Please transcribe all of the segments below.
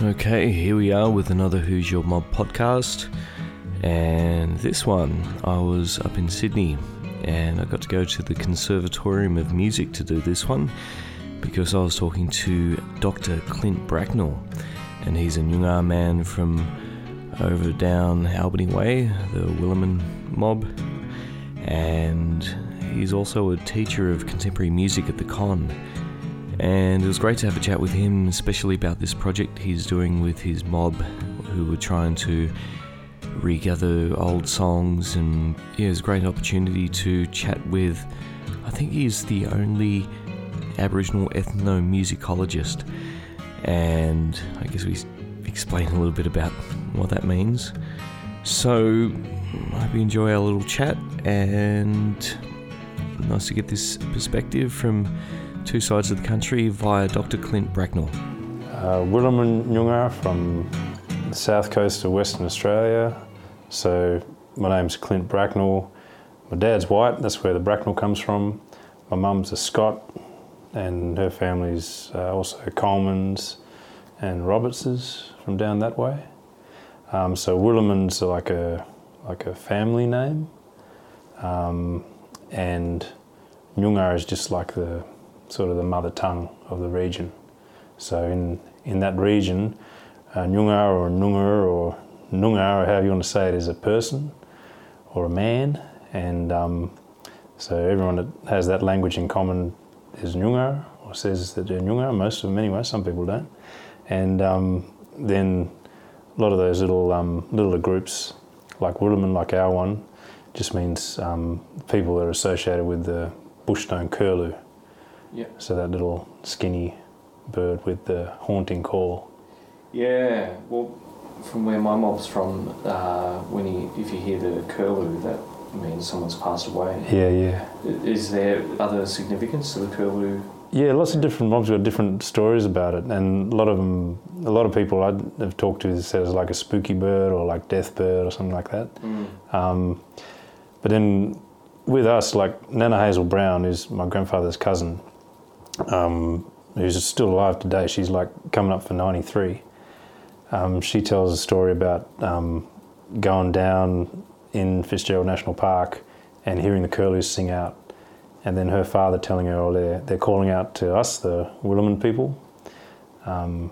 Okay, here we are with another Who's Your Mob podcast. And this one, I was up in Sydney and I got to go to the Conservatorium of Music to do this one because I was talking to Dr. Clint Bracknell. And he's a Noongar man from over down Albany Way, the Wirlomin mob. And he's also a teacher of contemporary music at the Con and it was great to have a chat with him, especially about this project he's doing with his mob, who were trying to regather old songs. And yeah, it was a great opportunity to chat with, I think he's the only Aboriginal ethnomusicologist. And I guess we explain a little bit about what that means. So I hope you enjoy our little chat and nice to get this perspective from two sides of the country via Dr. Clint Bracknell. Uh, Wirlomin Noongar from the south coast of Western Australia. So my name's Clint Bracknell. My dad's white, that's where the Bracknell comes from. My mum's a Scot, and her family's uh, also Colemans and Robertses from down that way. Um, so Wirlomin's like a like a family name, um, and Noongar is just like the sort of the mother tongue of the region. So in in that region, uh, or Noongar or Noongar or however you want to say it is a person or a man, and um, so everyone that has that language in common is Noongar or says that they're Noongar. Most of them anyway. Some people don't, and um, then a lot of those little um, groups like Wirlomin, like our one, just means um, people that are associated with the bushstone curlew. Yeah. So that little skinny bird with the haunting call. Yeah. Well, from where my mob's from, uh, when you if you hear the curlew, that means someone's passed away. Yeah, yeah. Is there other significance to the curlew? Yeah, lots of different mobs got different stories about it, and a lot of them, a lot of people I have talked to said it's like a spooky bird or like death bird or something like that. Mm. Um, but then with us, like Nana Hazel Brown is my grandfather's cousin, um, who's still alive today. She's like coming up for 93. Um, she tells a story about um, going down in Fitzgerald National Park and hearing the curlews sing out, and then her father telling her, "Oh, they're they're calling out to us, the Wirlomin people, um,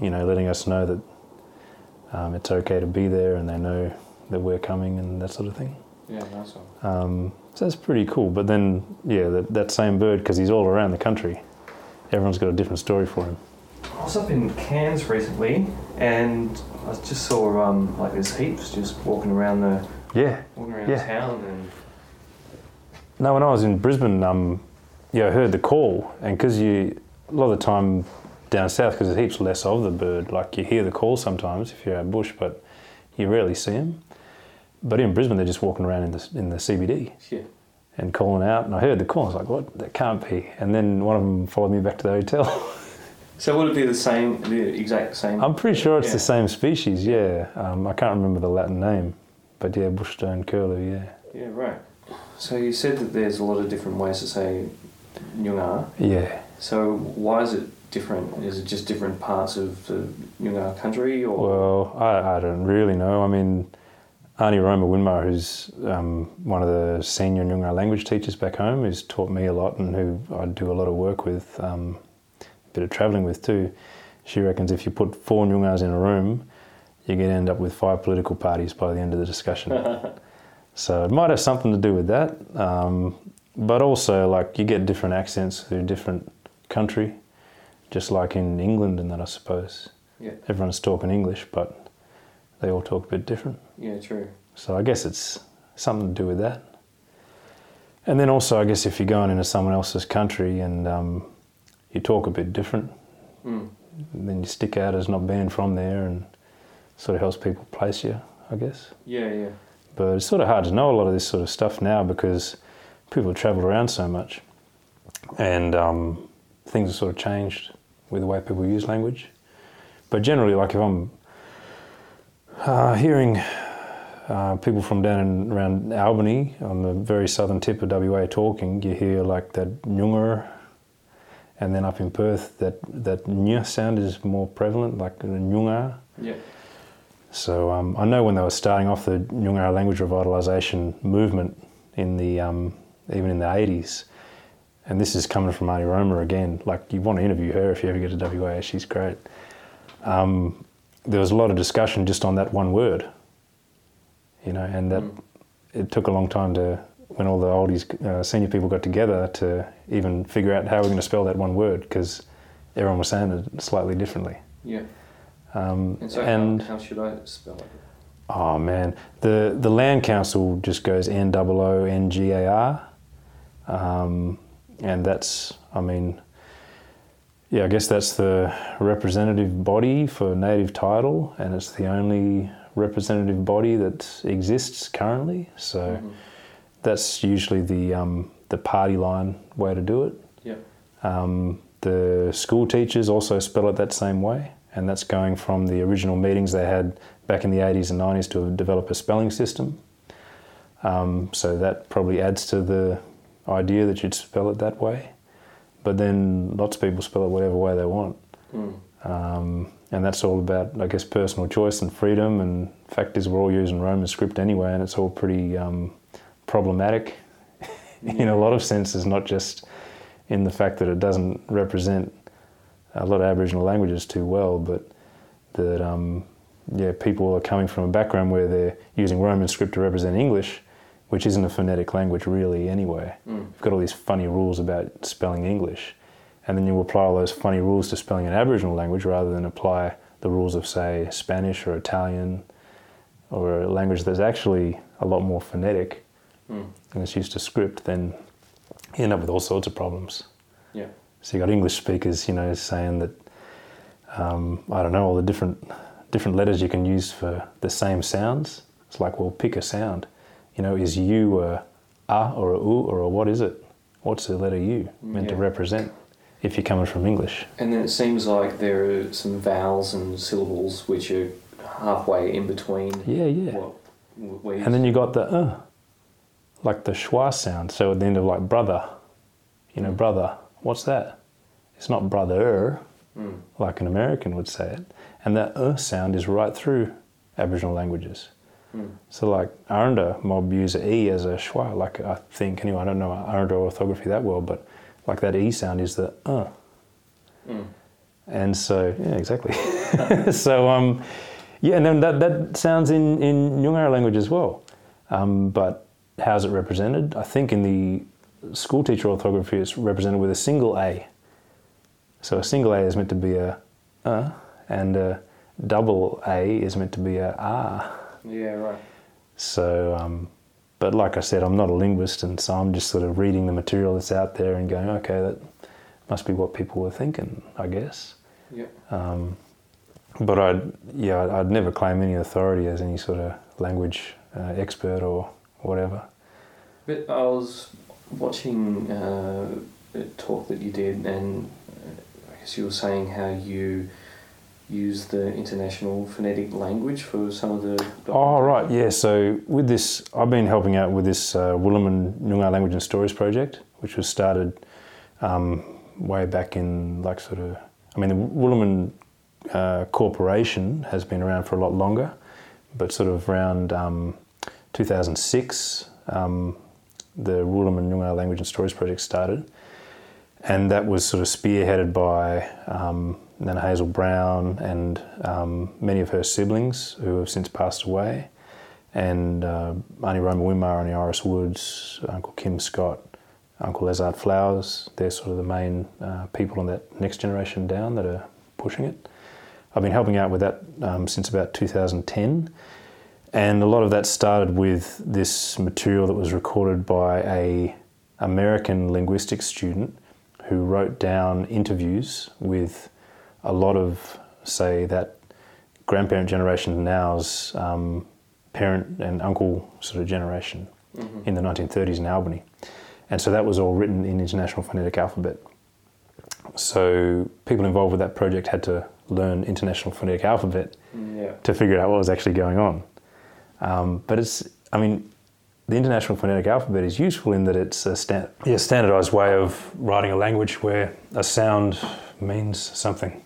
you know, letting us know that um, it's okay to be there, and they know that we're coming, and that sort of thing." Yeah, nice one. Um, so that's pretty cool. But then, yeah, that, that same bird, because he's all around the country, everyone's got a different story for him. I was up in Cairns recently, and I just saw um, like there's heaps just walking around the Yeah. walking around Yeah. town, and No, when I was in Brisbane, um, yeah, I heard the call, and because you a lot of the time down south, because there's heaps less of the bird, like you hear the call sometimes if you're out bush, but you rarely see them. But in Brisbane, they're just walking around in the in the CBD yeah, and calling out, and I heard the call. I was like, "What? That can't be!" And then one of them followed me back to the hotel. So would it be the same, the exact same? I'm pretty sure it's Yeah. the same species. Yeah, um, I can't remember the Latin name, but yeah, bushstone curlew. Yeah, Yeah, right. So you said that there's a lot of different ways to say Noongar. yeah. So why is it different? Is it just different parts of the Noongar country, or Well, I, I don't really know. I mean, Auntie Roma Winmar, who's um, one of the senior Noongar language teachers back home, who's taught me a lot and who I do a lot of work with, um, a bit of travelling with too. She reckons if you put four Noongars in a room, you're going to end up with five political parties by the end of the discussion. so it might have something to do with that. Um, but also, like, you get different accents through different country, just like in England and that, I suppose yeah, everyone's talking English, but they all talk a bit different. yeah, true. So I guess it's something to do with that. And then also, I guess if you're going into someone else's country and um, you talk a bit different, Mm. then you stick out as not being from there and sort of helps people place you, I guess. Yeah, yeah, But it's sort of hard to know a lot of this sort of stuff now because people travel around so much and um, things have sort of changed with the way people use language. But generally, like if I'm uh, hearing uh, people from down in, around Albany on the very southern tip of WA talking, you hear like that Noongar And then up in Perth, that that ny sound is more prevalent, like nyungar. Yeah. So um, I know when they were starting off the Nyungar language revitalisation movement in the um, even in the 80s, and this is coming from Auntie Roma again. Like you want to interview her if you ever get to WA, she's great. Um, there was a lot of discussion just on that one word, you know, and that Mm. it took a long time to when all the oldies uh, senior people got together to even figure out how we're going to spell that one word because everyone was saying it slightly differently. Yeah. Um, And so, and how, how should I spell it? Oh man, the the land council just goes N O O N G A R, um, and that's I mean, yeah, I guess that's the representative body for native title, and it's the only representative body that exists currently. So Mhm. that's usually the um, the party line way to do it. Yeah. Um, the school teachers also spell it that same way, and that's going from the original meetings they had back in the 80s and 90s to develop a spelling system. Um, so that probably adds to the idea that you'd spell it that way. But then lots of people spell it whatever way they want. Mm. Um, and that's all about, I guess, personal choice and freedom. And fact is, we're all using Roman script anyway, and it's all pretty um, problematic in a lot of senses, not just in the fact that it doesn't represent a lot of Aboriginal languages too well, but that um, yeah, people are coming from a background where they're using Roman script to represent English, which isn't a phonetic language really anyway. Mm. You've got all these funny rules about spelling English, and then you apply all those funny rules to spelling an Aboriginal language rather than apply the rules of, say, Spanish or Italian or a language that's actually a lot more phonetic Mm. and it's used to script, then you end up with all sorts of problems. Yeah. So you've got English speakers, you know, saying that um, I don't know all the different different letters you can use for the same sounds. It's like, well, pick a sound. You know, is you a a or a u or a what is it? What's the letter U meant to represent if you're coming from English? And then it seems like there are some vowels and syllables which are halfway in between. Yeah, yeah. What we And then you got the uh, like the schwa sound. So at the end of like brother, you know, Mm. brother. What's that? It's not brother, Mm. like an American would say it. And that uh sound is right through Aboriginal languages. Mm. So like Aranda mob use a e as a schwa. Like I think anyway, I don't know Aranda orthography that well, but like that e sound is the uh. Mm. And so yeah, exactly. so um, yeah, and then that that sounds in in Nyungar language as well. Um, but how's it represented? I think in the school teacher orthography, it's represented with a single a. So a single a is meant to be a uh, and a double a is meant to be a ah. Yeah, right. So, um, but like I said, I'm not a linguist, and so I'm just sort of reading the material that's out there and going, okay, that must be what people were thinking, I guess. Yeah. Um, but I'd yeah, I'd- I'd never claim any authority as any sort of language uh, expert or whatever. But I was watching uh, a talk that you did, and uh, I guess you were saying how you use the international phonetic language for some of the. Oh right, yeah. So with this, I've been helping out with this uh, Wirlomin Noongar Language and Stories project, which was started um, way back in like sort of. I mean, the Wirlomin uh, Corporation has been around for a lot longer, but sort of around um, 2006, um, the Wirlomin Noongar Language and Stories project started, and that was sort of spearheaded by um, Nana Hazel Brown and um, many of her siblings who have since passed away, and uh, Auntie Roma Winmar, Auntie Iris Woods, Uncle Kim Scott, Uncle Ezzard Flowers. They're sort of the main uh, people on that next generation down that are pushing it. I've been helping out with that um, since about 2010. And a lot of that started with this material that was recorded by a American linguistics student who wrote down interviews with a lot of, say, that grandparent generation now's um, parent and uncle sort of generation Mhm. in the 1930s in Albany. And so that was all written in International Phonetic Alphabet. So people involved with that project had to learn International Phonetic Alphabet Mm, Yeah. to figure out what was actually going on. Um, but it's, I mean, the International Phonetic Alphabet is useful in that it's a stand, yeah, standardized way of writing a language where a sound means something.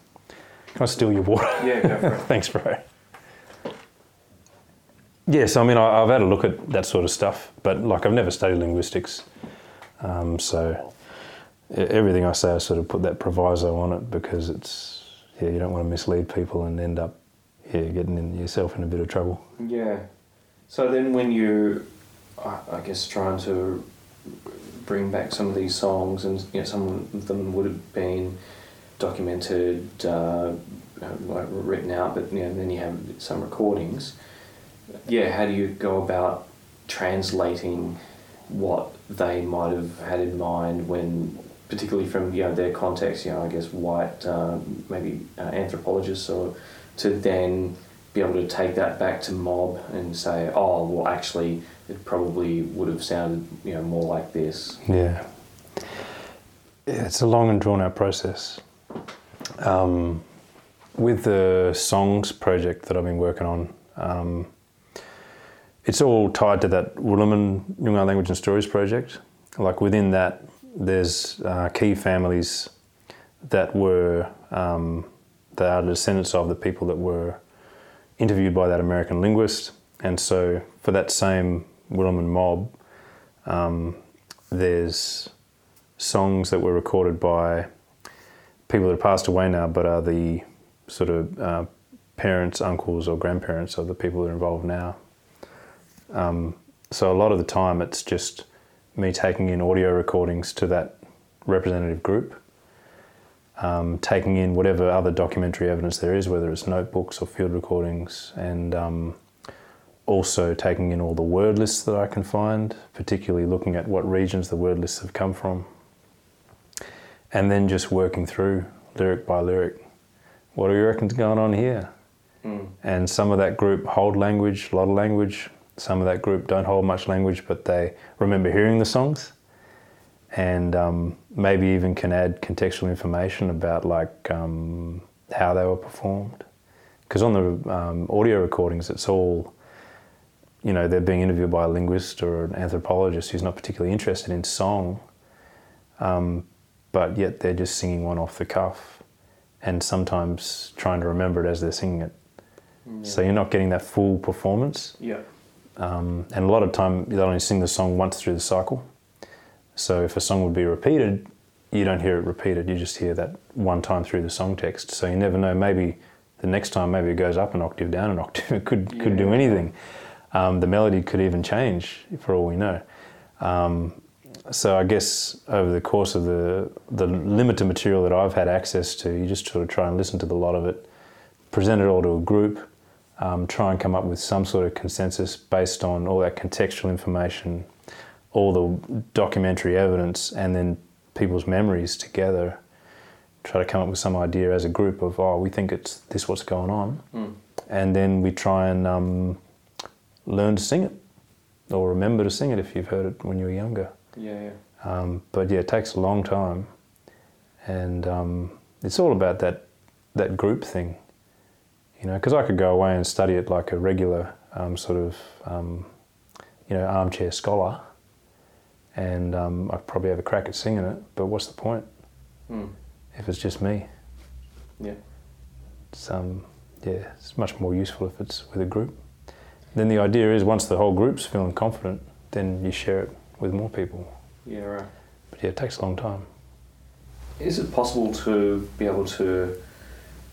Can I steal your water? Yeah, go for it. Thanks, bro. Yes, I mean, I, I've had a look at that sort of stuff, but like I've never studied linguistics. Um, so everything I say, I sort of put that proviso on it because it's, yeah, you don't want to mislead people and end up, yeah, getting in yourself in a bit of trouble. Yeah. So then, when you, I, I guess, trying to bring back some of these songs, and you know, some of them would have been documented, uh, written out, but you know, then you have some recordings. Yeah, how do you go about translating what they might have had in mind when, particularly from you know their context, you know, I guess white, um, maybe uh, anthropologists, or to then be able to take that back to mob and say, oh, well, actually, it probably would have sounded, you know, more like this. Yeah. Yeah, it's a long and drawn out process. Um, with the songs project that I've been working on, um, it's all tied to that Wirlomin Noongar Language and Stories project. Like within that, there's uh, key families that were um, that are descendants of the people that were interviewed by that American linguist, and so for that same Wirlomin mob, um, there's songs that were recorded by people that have passed away now, but are the sort of uh, parents, uncles, or grandparents of the people that are involved now. Um, so a lot of the time, it's just me taking in audio recordings to that representative group, um, taking in whatever other documentary evidence there is, whether it's notebooks or field recordings, and um, also taking in all the word lists that I can find, particularly looking at what regions the word lists have come from, and then just working through lyric by lyric. What do you reckon's going on here? Mm. And some of that group hold language, a lot of language. Some of that group don't hold much language, but they remember hearing the songs, and um, maybe even can add contextual information about like um, how they were performed. Because on the um, audio recordings, it's all, you know, they're being interviewed by a linguist or an anthropologist who's not particularly interested in song, um, but yet they're just singing one off the cuff, and sometimes trying to remember it as they're singing it. So you're not getting that full performance. Yeah. Um, and a lot of time they'll only sing the song once through the cycle. So if a song would be repeated, you don't hear it repeated. You just hear that one time through the song text. So you never know. Maybe the next time, maybe it goes up an octave, down an octave. It could could do anything. Um, the melody could even change for all we know. Um, so I guess over the course of the the limited material that I've had access to, you just sort of try and listen to the lot of it, present it all to a group, um, try and come up with some sort of consensus based on all that contextual information, all the documentary evidence, and then people's memories together. Try to come up with some idea as a group of, oh, we think it's this what's going on, Mm. and then we try and um, learn to sing it, or remember to sing it if you've heard it when you were younger. Yeah, yeah. Um, but yeah, it takes a long time, and um, it's all about that that group thing, you know. Because I could go away and study it like a regular um, sort of um, you know armchair scholar, and um, I'd probably have a crack at singing it. But what's the point Mm. if it's just me? Yeah. It's um, yeah, it's much more useful if it's with a group. Then the idea is once the whole group's feeling confident, then you share it with more people. Yeah, right. But yeah, it takes a long time. Is it possible to be able to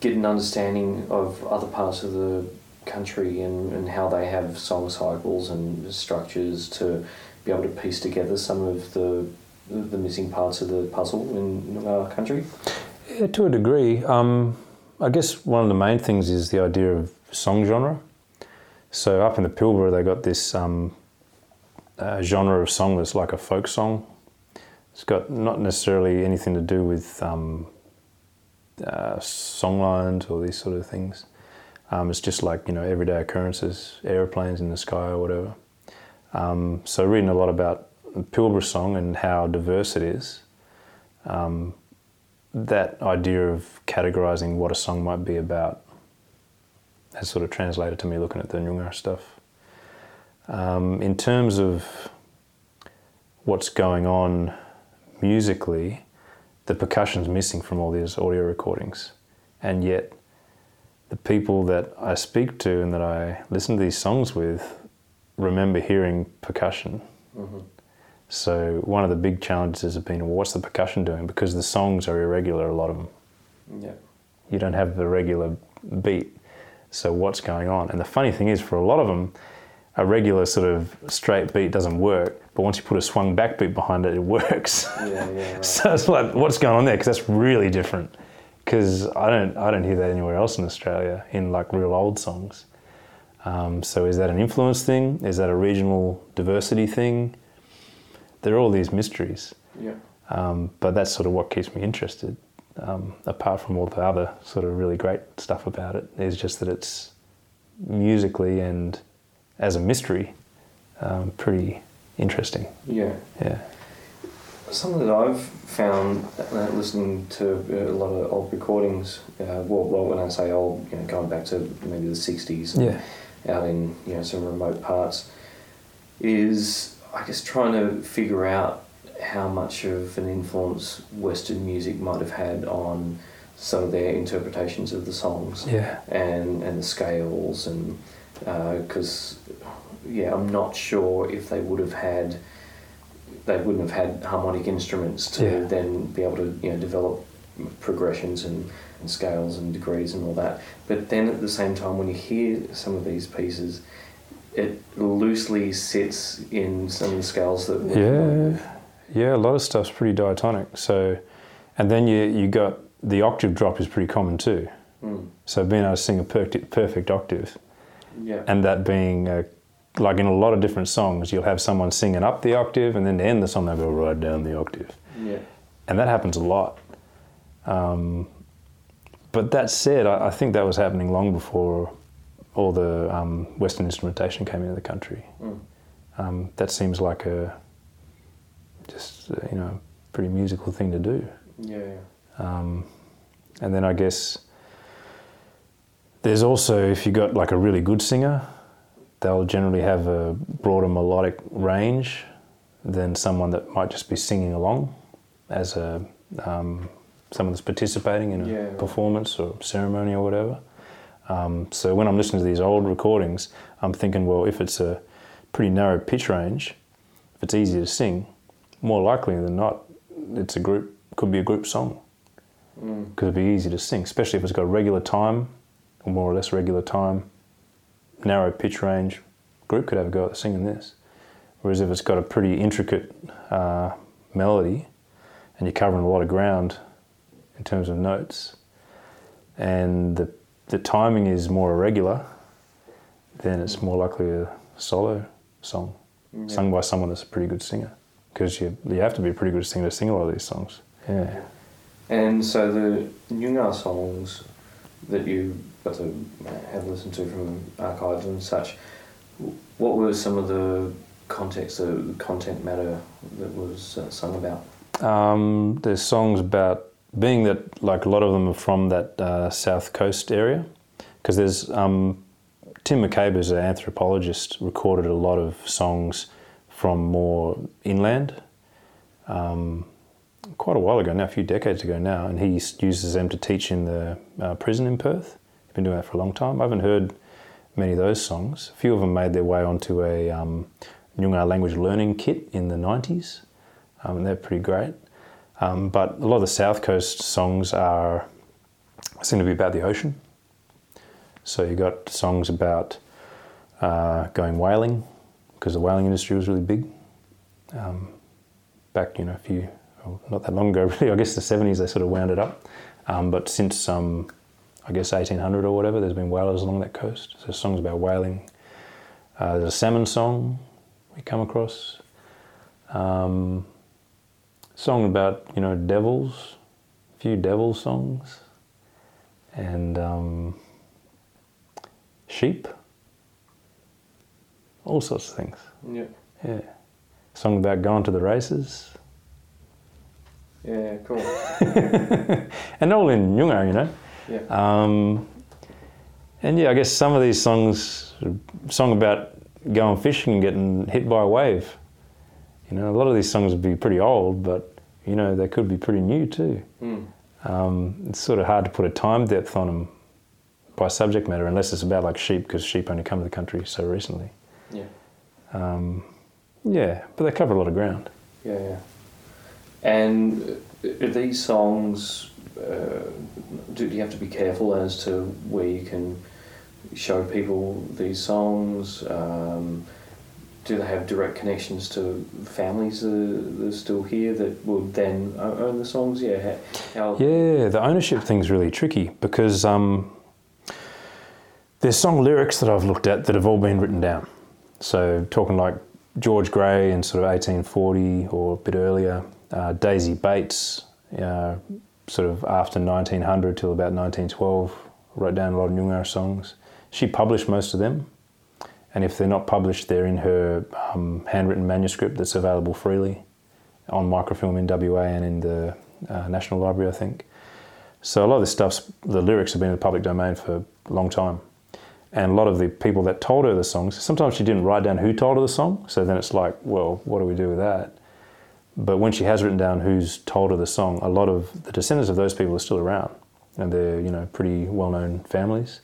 get an understanding of other parts of the country and, and how they have song cycles and structures to be able to piece together some of the the missing parts of the puzzle in our country? Yeah, to a degree. Um, I guess one of the main things is the idea of song genre. So up in the Pilbara, they got this um, uh, genre of song that's like a folk song. It's got not necessarily anything to do with um, uh, songlines or these sort of things. Um, it's just like you know everyday occurrences, aeroplanes in the sky or whatever. Um, so reading a lot about Pilbara song and how diverse it is. Um, that idea of categorizing what a song might be about has sort of translated to me looking at the Noongar stuff. Um, in terms of what's going on musically, the percussion's missing from all these audio recordings, and yet the people that I speak to and that I listen to these songs with remember hearing percussion. Mm-hmm. So one of the big challenges has been, well, what's the percussion doing? Because the songs are irregular, a lot of them. Yeah. You don't have the regular beat. So what's going on? And the funny thing is, for a lot of them, a regular sort of straight beat doesn't work. But once you put a swung back beat behind it, it works. Yeah, yeah, right. so it's like, what's going on there? Because that's really different. Because I don't, I don't hear that anywhere else in Australia in like real old songs. Um, so is that an influence thing? Is that a regional diversity thing? There are all these mysteries. Yeah. Um, but that's sort of what keeps me interested. Um, apart from all the other sort of really great stuff about it, is just that it's musically and as a mystery um, pretty interesting. Yeah. Yeah. Something that I've found uh, listening to a lot of old recordings, uh, well, well, when I say old, you know, going back to maybe the 60s, Yeah. out in you know some remote parts, is I guess trying to figure out how much of an influence Western music might have had on some of their interpretations of the songs Yeah. and and the scales and because yeah I'm not sure if they would have had they wouldn't have had harmonic instruments to Yeah. then be able to you know develop progressions and, and scales and degrees and all that but then at the same time when you hear some of these pieces it loosely sits in some of the scales that Yeah. Yeah, a lot of stuff's pretty diatonic. So, and then you, you got the octave drop is pretty common too. Mm. So being able to sing a perfect, perfect octave yeah and that being uh, like in a lot of different songs, you'll have someone singing up the octave and then to end the song they'll go right down the octave. yeah and that happens a lot. Um, but that said, I, I think that was happening long before all the um, Western instrumentation came into the country. Mm. Um, that seems like a just uh, you know pretty musical thing to do. yeah yeah Um, and then I guess there's also if you've got like a really good singer, they'll generally have a broader melodic range than someone that might just be singing along as a um, someone that's participating in a Yeah, right. performance or ceremony or whatever. Um, so when I'm listening to these old recordings, I'm thinking, well, if it's a pretty narrow pitch range, if it's easy to sing, more likely than not, it's a group could be a group song Mm. because it'd be easy to sing, especially if it's got regular time or more or less regular time, narrow pitch range. Group could have a go at singing this. Whereas if it's got a pretty intricate uh, melody and you're covering a lot of ground in terms of notes, and the the timing is more irregular, then it's more likely a solo song Yeah. sung by someone that's a pretty good singer. Because you you have to be a pretty good singer to sing a lot of these songs. Yeah. And so the Nyungar songs that you got to have listened to from archives and such, what were some of the context, the content matter that was uh, sung about? Um, there's songs about being that like a lot of them are from that uh, south coast area because there's um, Tim McCabe is an anthropologist recorded a lot of songs from more inland um, quite a while ago now a few decades ago now and he uses them to teach in the uh, prison in Perth he's been doing that for a long time I haven't heard many of those songs a few of them made their way onto a um, Nyungar language learning kit in the 90s um, and they're pretty great. Um, but a lot of the South Coast songs are seem to be about the ocean. So you got songs about uh, going whaling because the whaling industry was really big. Um, back, you know, a few, well, not that long ago, really. I guess the seventies they sort of wound it up. Um, but since um, I guess eighteen hundred or whatever, there's been whalers along that coast. So songs about whaling. Uh, there's a salmon song we come across. Um, song about you know devils, a few devil songs, and um, sheep, all sorts of things. Yeah. Yeah, song about going to the races, Yeah, cool. and all in Nyungar, you know. Yeah. Um, and yeah, I guess some of these songs, song about going fishing and getting hit by a wave. You know, a lot of these songs would be pretty old, but you know they could be pretty new too. Mm. Um, it's sort of hard to put a time depth on them by subject matter, unless it's about like sheep, because sheep only come to the country so recently. Yeah. Um, yeah, but they cover a lot of ground. Yeah, yeah. And uh, these songs, uh, do, do you have to be careful as to where you can show people these songs? Um, do they have direct connections to families that are, that are still here that would then own the songs? Yeah. How Yeah, the ownership thing's really tricky because um, there's song lyrics that I've looked at that have all been written down. So talking like George Grey in sort of 1840 or a bit earlier, uh, Daisy Bates, uh, sort of after 1900 till about 1912, wrote down a lot of Noongar songs. She published most of them, and if they're not published, they're in her um, handwritten manuscript that's available freely on microfilm in WA and in the uh, National Library, I think. So a lot of this stuff's the lyrics have been in the public domain for a long time, and a lot of the people that told her the songs. Sometimes she didn't write down who told her the song, so then it's like, well, what do we do with that? But when she has written down who's told her the song, a lot of the descendants of those people are still around, and they're you know pretty well-known families.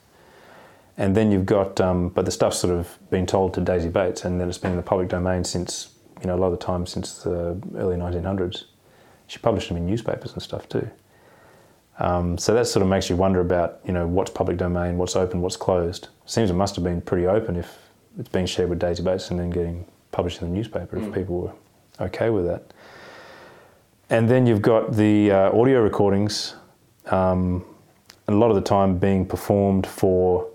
And then you've got, um, but the stuff's sort of been told to Daisy Bates, and then it's been in the public domain since you know a lot of the time since the early 1900s. She published them in newspapers and stuff too. Um, so that sort of makes you wonder about you know what's public domain, what's open, what's closed. Seems it must have been pretty open if it's being shared with Daisy Bates and then getting published in the newspaper if Mm. people were okay with that. And then you've got the uh, audio recordings, um, a lot of the time being performed for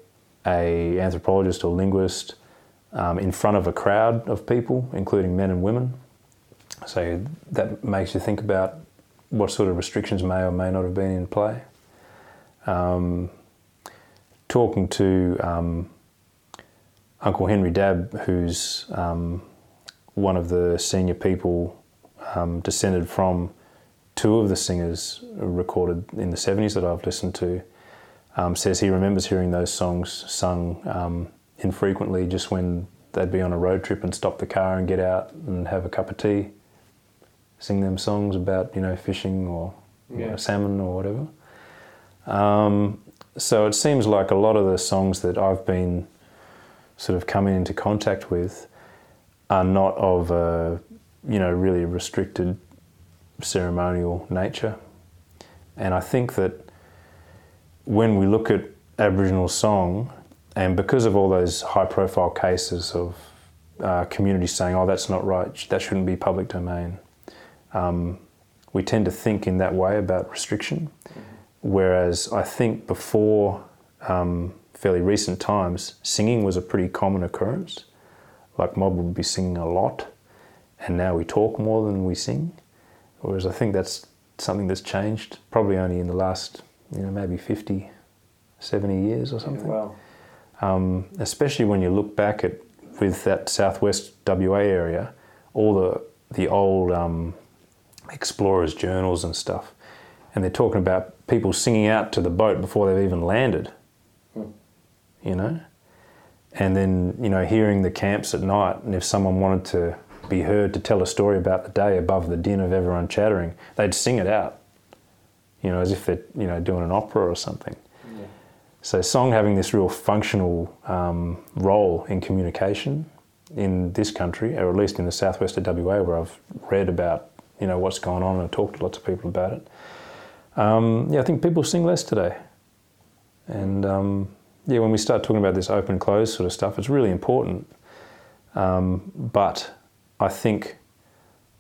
a anthropologist or linguist um, in front of a crowd of people, including men and women. So that makes you think about what sort of restrictions may or may not have been in play. Um, talking to um, Uncle Henry Dabb, who's um, one of the senior people um, descended from two of the singers recorded in the 70s that I've listened to, um, says he remembers hearing those songs sung um, infrequently just when they'd be on a road trip and stop the car and get out and have a cup of tea, sing them songs about, you know, fishing or you know, salmon or whatever. Um, so it seems like a lot of the songs that I've been sort of coming into contact with are not of a, you know, really restricted ceremonial nature. And I think that when we look at Aboriginal song, and because of all those high profile cases of uh, communities saying, oh, that's not right, that shouldn't be public domain, um, we tend to think in that way about restriction. Whereas I think before um, fairly recent times, singing was a pretty common occurrence. Like mob would be singing a lot, and now we talk more than we sing. Whereas I think that's something that's changed probably only in the last, you know, maybe 50, 70 years or something. Wow. Um, especially when you look back at with that southwest WA area, all the the old um, explorers' journals and stuff, and they're talking about people singing out to the boat before they've even landed. Hmm. You know, and then you know hearing the camps at night, and if someone wanted to be heard to tell a story about the day above the din of everyone chattering, they'd sing it out. You know, as if they're you know doing an opera or something. Yeah. So song having this real functional um, role in communication in this country, or at least in the southwest of WA, where I've read about you know what's going on and talked to lots of people about it. Um, yeah, I think people sing less today, and um, yeah, when we start talking about this open close sort of stuff, it's really important. Um, but I think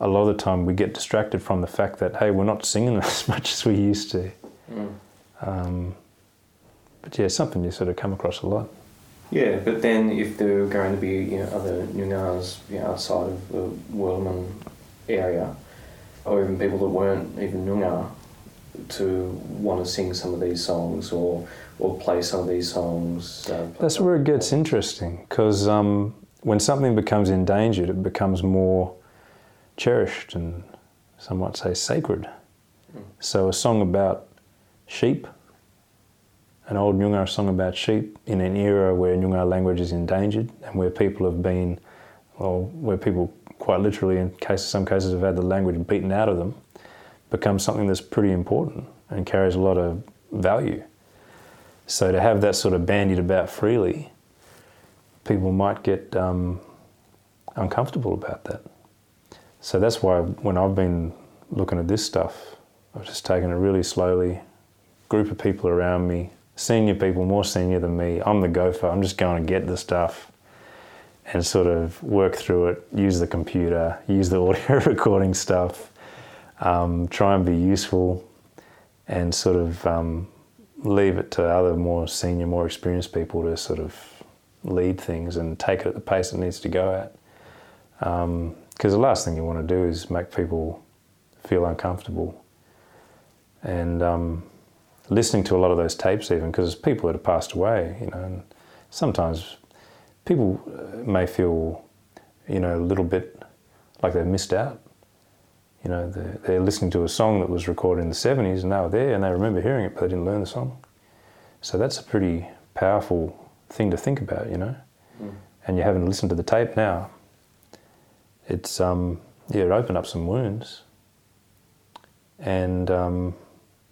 a lot of the time we get distracted from the fact that hey, we're not singing as much as we used to. Mm. Um, but yeah, something you sort of come across a lot. Yeah, but then if there are going to be you know, other Noongars you know, outside of the Wirlomin area, or even people that weren't even Noongar, to want to sing some of these songs or or play some of these songs. Uh, That's where it gets interesting because um, when something becomes endangered, it becomes more cherished and some might say sacred. So a song about sheep an old Noongar song about sheep in an era where Noongar language is endangered and where people have been, well, where people quite literally, in some cases, have had the language beaten out of them, becomes something that's pretty important and carries a lot of value. So to have that sort of bandied about freely, people might get um, uncomfortable about that. So that's why when I've been looking at this stuff, I've just taken it really slowly, group of people around me, senior people, more senior than me. I'm the gopher. I'm just going to get the stuff and sort of work through it, use the computer, use the audio recording stuff, um, try and be useful, and sort of um, leave it to other more senior, more experienced people to sort of lead things and take it at the pace it needs to go at. Because um, the last thing you want to do is make people feel uncomfortable. And um, listening to a lot of those tapes, even because people that have passed away, you know, and sometimes people uh, may feel, you know, a little bit like they've missed out. You know, they're, they're, listening to a song that was recorded in the 70s and they were there and they remember hearing it, but they didn't learn the song. So that's a pretty powerful thing to think about, you know. Mm. And you haven't listened to the tape now. It's, um, yeah, it opened up some wounds. And um,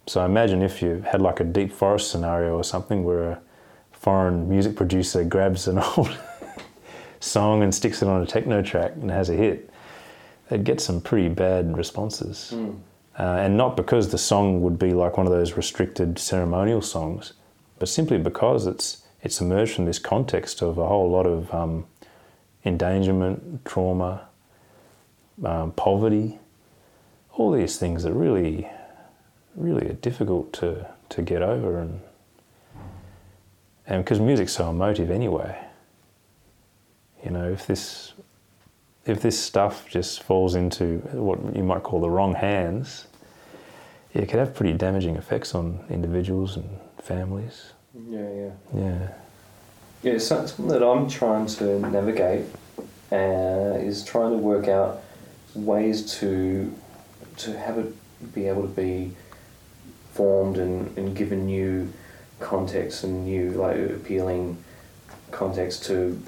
so imagine if you had like a deep forest scenario or something where a foreign music producer grabs an old song and sticks it on a techno track and has a hit, they'd get some pretty bad responses. Mm. Uh, and not because the song would be like one of those restricted ceremonial songs, but simply because it's it's emerged from this context of a whole lot of um, endangerment, trauma, um, poverty, all these things that really, really are difficult to, to get over and and because music's so emotive anyway. You know, if this if this stuff just falls into what you might call the wrong hands, it could have pretty damaging effects on individuals and families. Yeah, yeah. Yeah. Yeah, something that I'm trying to navigate uh, is trying to work out ways to to have it be able to be formed and, and given new context and new like appealing context to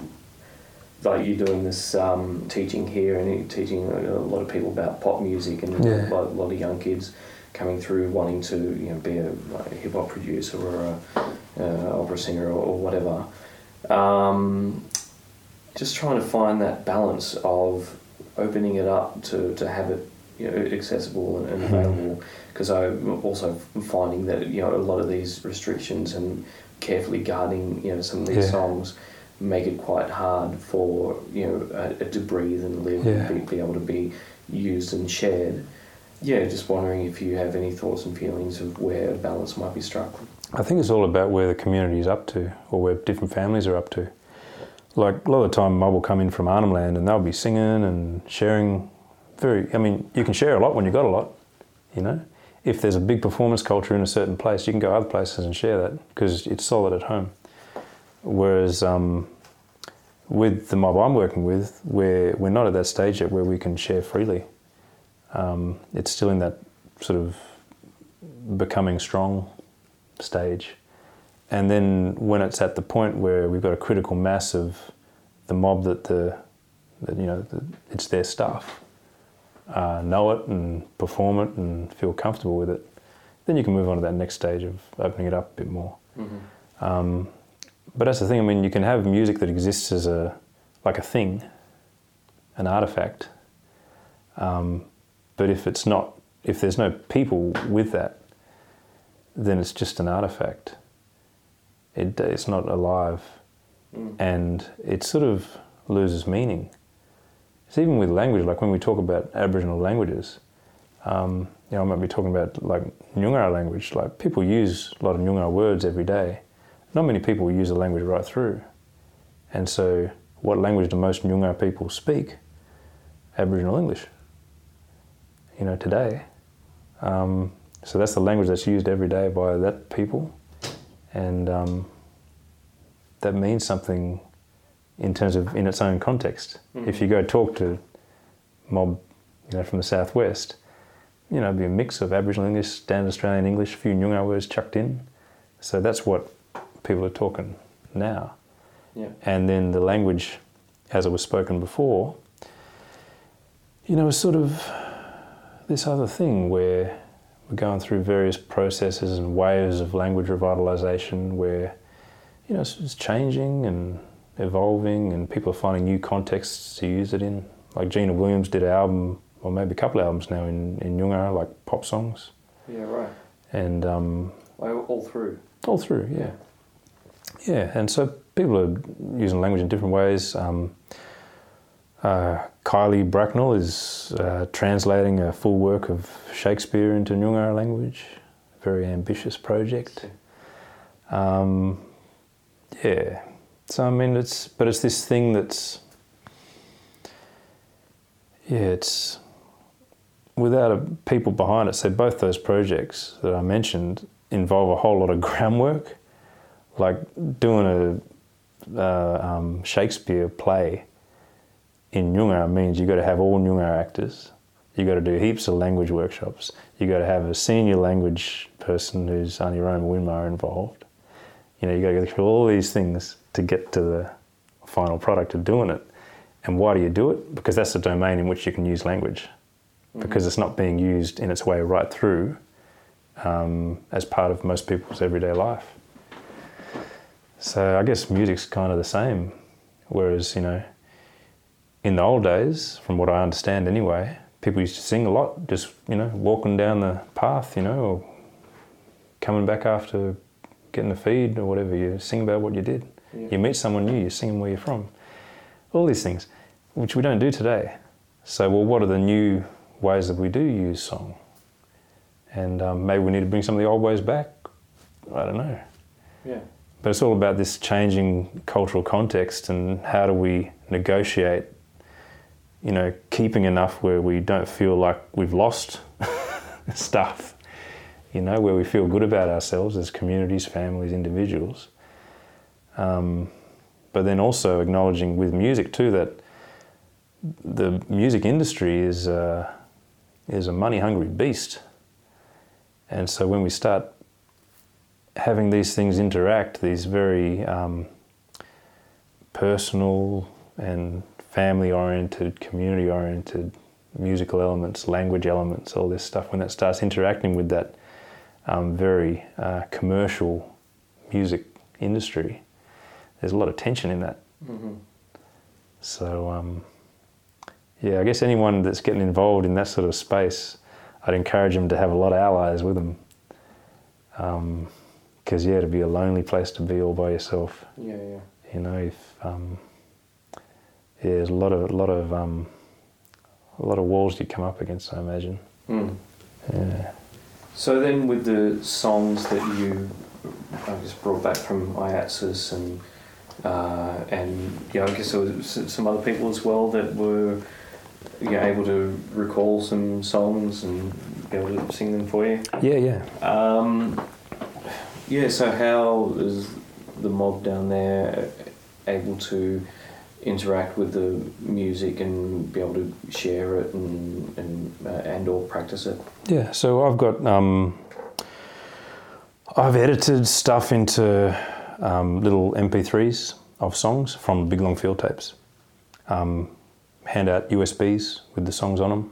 like you doing this um, teaching here and teaching a lot of people about pop music and yeah. a, lot, a, lot, of young kids coming through wanting to you know be a, like a hip hop producer or a uh, opera singer or, or whatever. Um, just trying to find that balance of opening it up to, to have it you know, accessible and, mm-hmm. available because I'm also finding that you know a lot of these restrictions and carefully guarding you know some of these yeah. songs make it quite hard for you know uh, to breathe and live yeah. and be, be, able to be used and shared. Yeah, just wondering if you have any thoughts and feelings of where a balance might be struck. I think it's all about where the community is up to or where different families are up to. Like a lot of the time, mob will come in from Arnhem Land and they'll be singing and sharing. Very, I mean, you can share a lot when you've got a lot, you know. If there's a big performance culture in a certain place, you can go other places and share that because it's solid at home. Whereas um, with the mob I'm working with, we're, we're not at that stage yet where we can share freely. Um, it's still in that sort of becoming strong stage. And then when it's at the point where we've got a critical mass of the mob that the, that, you know, the, it's their stuff, uh, know it and perform it and feel comfortable with it, then you can move on to that next stage of opening it up a bit more. Mm-hmm. Um, but that's the thing. I mean, you can have music that exists as a like a thing, an artifact. Um, but if it's not, if there's no people with that, then it's just an artifact. It, it's not alive, mm. and it sort of loses meaning. It's even with language, like when we talk about Aboriginal languages. Um, you know, I might be talking about like Noongar language. Like people use a lot of Noongar words every day not many people use the language right through. And so, what language do most Noongar people speak? Aboriginal English. You know, today. Um, so that's the language that's used every day by that people, and um, that means something in terms of in its own context. Mm-hmm. If you go talk to mob, you know, from the southwest, you know, it'd be a mix of Aboriginal English, standard Australian English, a few Noongar words chucked in. So that's what people are talking now. Yeah. And then the language, as it was spoken before, you know, is sort of this other thing where we're going through various processes and waves of language revitalization where, you know, it's, it's changing and evolving and people are finding new contexts to use it in. Like Gina Williams did an album, or maybe a couple of albums now in, in Nyungar, like pop songs. Yeah, right. And um, All through. all through, yeah. Yeah, and so people are using language in different ways. Um, uh, Kylie Bracknell is uh, translating a full work of Shakespeare into Nyungar language. Very ambitious project. Um, yeah. So I mean, it's but it's this thing that's yeah, it's without a, people behind it. So both those projects that I mentioned involve a whole lot of groundwork, like doing a uh, um, Shakespeare play in Nyungar means you've got to have all Nyungar actors. You've got to do heaps of language workshops. You've got to have a senior language person who's Auntie Roma Winmar involved. You know, you've got to go through all these things to get to the final product of doing it. And why do you do it? Because that's the domain in which you can use language. Because it's not being used in its way right through um, as part of most people's everyday life. So I guess music's kind of the same. Whereas, you know, in the old days, from what I understand anyway, people used to sing a lot, just, you know, walking down the path, you know, or coming back after getting the feed or whatever. You sing about what you did. Yeah. You meet someone new, you sing them where you're from. All these things, which we don't do today. So, well, what are the new ways that we do use song? And um, maybe we need to bring some of the old ways back. I don't know. Yeah. But it's all about this changing cultural context and how do we negotiate, you know, keeping enough where we don't feel like we've lost stuff, you know, where we feel good about ourselves as communities, families, individuals. Um, but then also acknowledging with music too that the music industry is, uh, is a money hungry beast. And so when we start having these things interact, these very um, personal and family oriented, community oriented musical elements, language elements, all this stuff, when that starts interacting with that um, very uh, commercial music industry, there's a lot of tension in that. Mm-hmm. So, um, yeah, I guess anyone that's getting involved in that sort of space, I'd encourage them to have a lot of allies with them. Because, yeah, it'd be a lonely place to be all by yourself. Yeah, yeah. You know, if um, yeah, there's a lot of a lot of um, a lot of walls you come up against. I imagine. Mm. Yeah. So then, with the songs that you, I guess, brought back from IATSIS and uh, and yeah, I guess there was some other people as well that were you know, able to recall some songs and be able to sing them for you. Yeah, yeah. Um, yeah. So how is the mob down there able to interact with the music and be able to share it and and uh, and or practice it? Yeah, so I've got um, I've edited stuff into um, little MP3s of songs from Big Long Field tapes. Um, hand out USBs with the songs on them,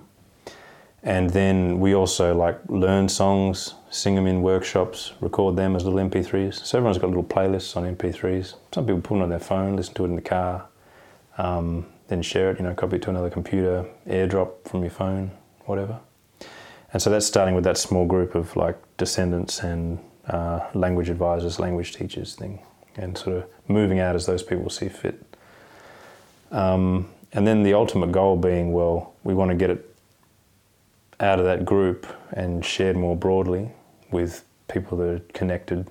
and then we also like learn songs, sing them in workshops, record them as little MP3s. So everyone's got little playlists on MP3s. Some people put it on their phone, listen to it in the car, um, then share it. You know, copy it to another computer, AirDrop from your phone, whatever. And so that's starting with that small group of like descendants and uh, language advisors, language teachers thing, and sort of moving out as those people see fit. Um, and then the ultimate goal being, well, we want to get it out of that group and shared more broadly with people that are connected,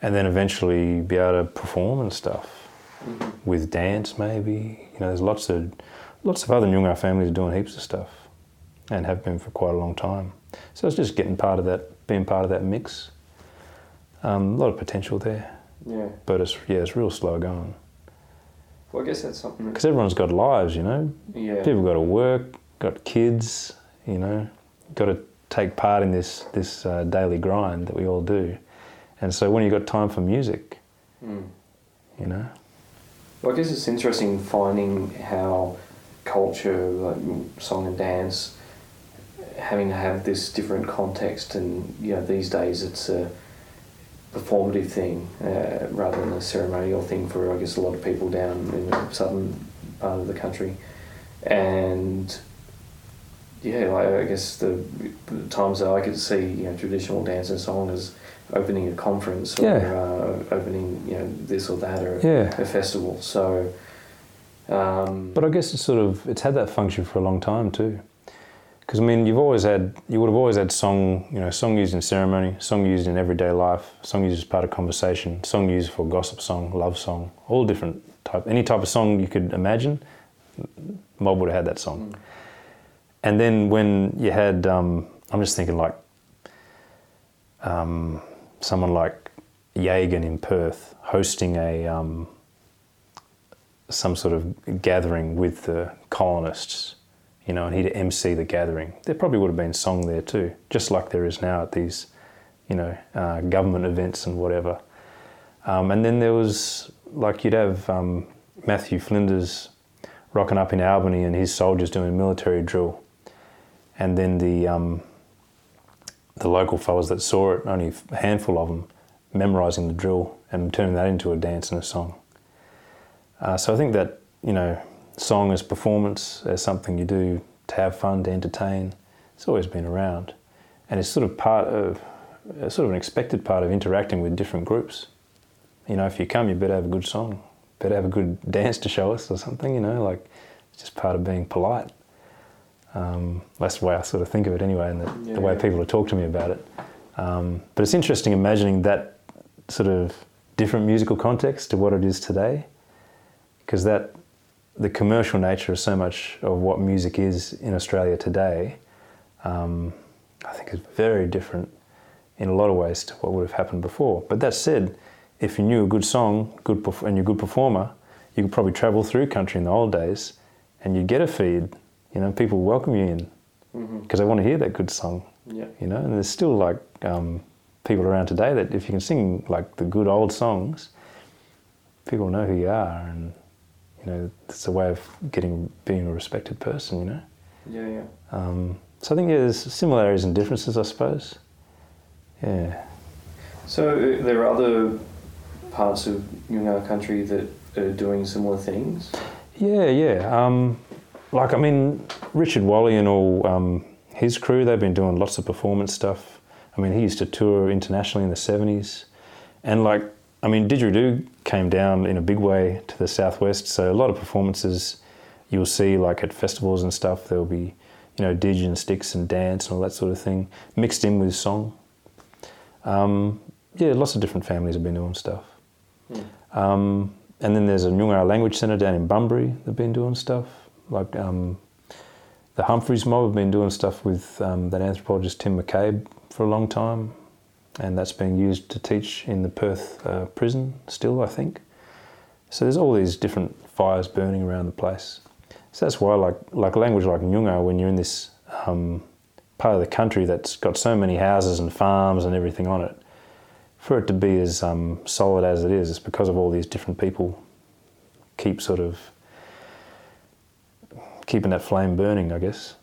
and then eventually be able to perform and stuff with dance, maybe. You know, there's lots of lots of other Nyungar families doing heaps of stuff, and have been for quite a long time. So it's just getting part of that, being part of that mix. Um, a lot of potential there, Yeah. but it's yeah, it's real slow going Well, I guess that's something. That, because everyone's got lives, you know. yeah. People got to work, got kids, you know, got to take part in this this uh, daily grind that we all do, And so when you got time for music, Mm. you know, I guess it's interesting finding how culture, like song and dance, having to have this different context, and you know, these days it's a performative thing uh, rather than a ceremonial thing for, I guess, a lot of people down in the southern part of the country, and yeah, like, I guess the, the times that I could see, you know, traditional dance and song as opening a conference or Yeah. uh, opening, you know, this or that or yeah. a festival. So, um, But I guess it's sort of it's had that function for a long time too. Because I mean, you've always had you would have always had song, you know, song used in ceremony, song used in everyday life, song used as part of conversation, song used for gossip song, love song, all different type, any type of song you could imagine. Mob would have had that song. Mm. And then when you had, um, I'm just thinking like um, someone like Yagan in Perth hosting a um, some sort of gathering with the colonists, you know, and he'd MC the gathering. There probably would have been song there too, just like there is now at these, you know, uh, government events and whatever. Um, and then there was like you'd have um, Matthew Flinders rocking up in Albany and his soldiers doing military drill, and then the um, the local fellas that saw it, only a handful of them, memorising the drill and turning that into a dance and a song. Uh, so I think that you know, song as performance, as something you do to have fun, to entertain, it's always been around, and it's sort of part of, sort of an expected part of interacting with different groups. You know, if you come, you better have a good song, better have a good dance to show us or something. You know, like it's just part of being polite. Um, that's the way I sort of think of it anyway, and the, the way Yeah. people talk to me about it. Um, but it's interesting imagining that sort of different musical context to what it is today, because that the commercial nature of so much of what music is in Australia today, um, I think is very different in a lot of ways to what would have happened before. But that said, if you knew a good song, good and you're a good performer, you could probably travel through country in the old days, and you'd get a feed. You know, people welcome you in because they want to hear that good song yeah, you know and there's still like um, people around today that if you can sing like the good old songs people know who you are and you know it's a way of getting being a respected person you know? Yeah, yeah. um, so I think yeah there's similarities and differences I suppose. Yeah. So uh, there are other parts of Noongar country that are doing similar things. yeah yeah. Um, like I mean Richard Walley and all um, his crew they've been doing lots of performance stuff. I mean he used to tour internationally in the 70s and like I mean didgeridoo came down in a big way to the southwest. So a lot of performances you'll see like at festivals and stuff there'll be you know didge and sticks and dance and all that sort of thing mixed in with song. Um, yeah lots of different families have been doing stuff. Hmm. um, and then there's a Noongar language centre down in Bunbury that've been doing stuff like um, the Humphreys mob have been doing stuff with um, that anthropologist Tim McCabe for a long time, and that's being used to teach in the Perth uh, prison still, I think. So there's all these different fires burning around the place. So that's why, like like language like Noongar, when you're in this um, part of the country that's got so many houses and farms and everything on it, for it to be as um, solid as it is, it's because of all these different people keep sort of keeping that flame burning, I guess.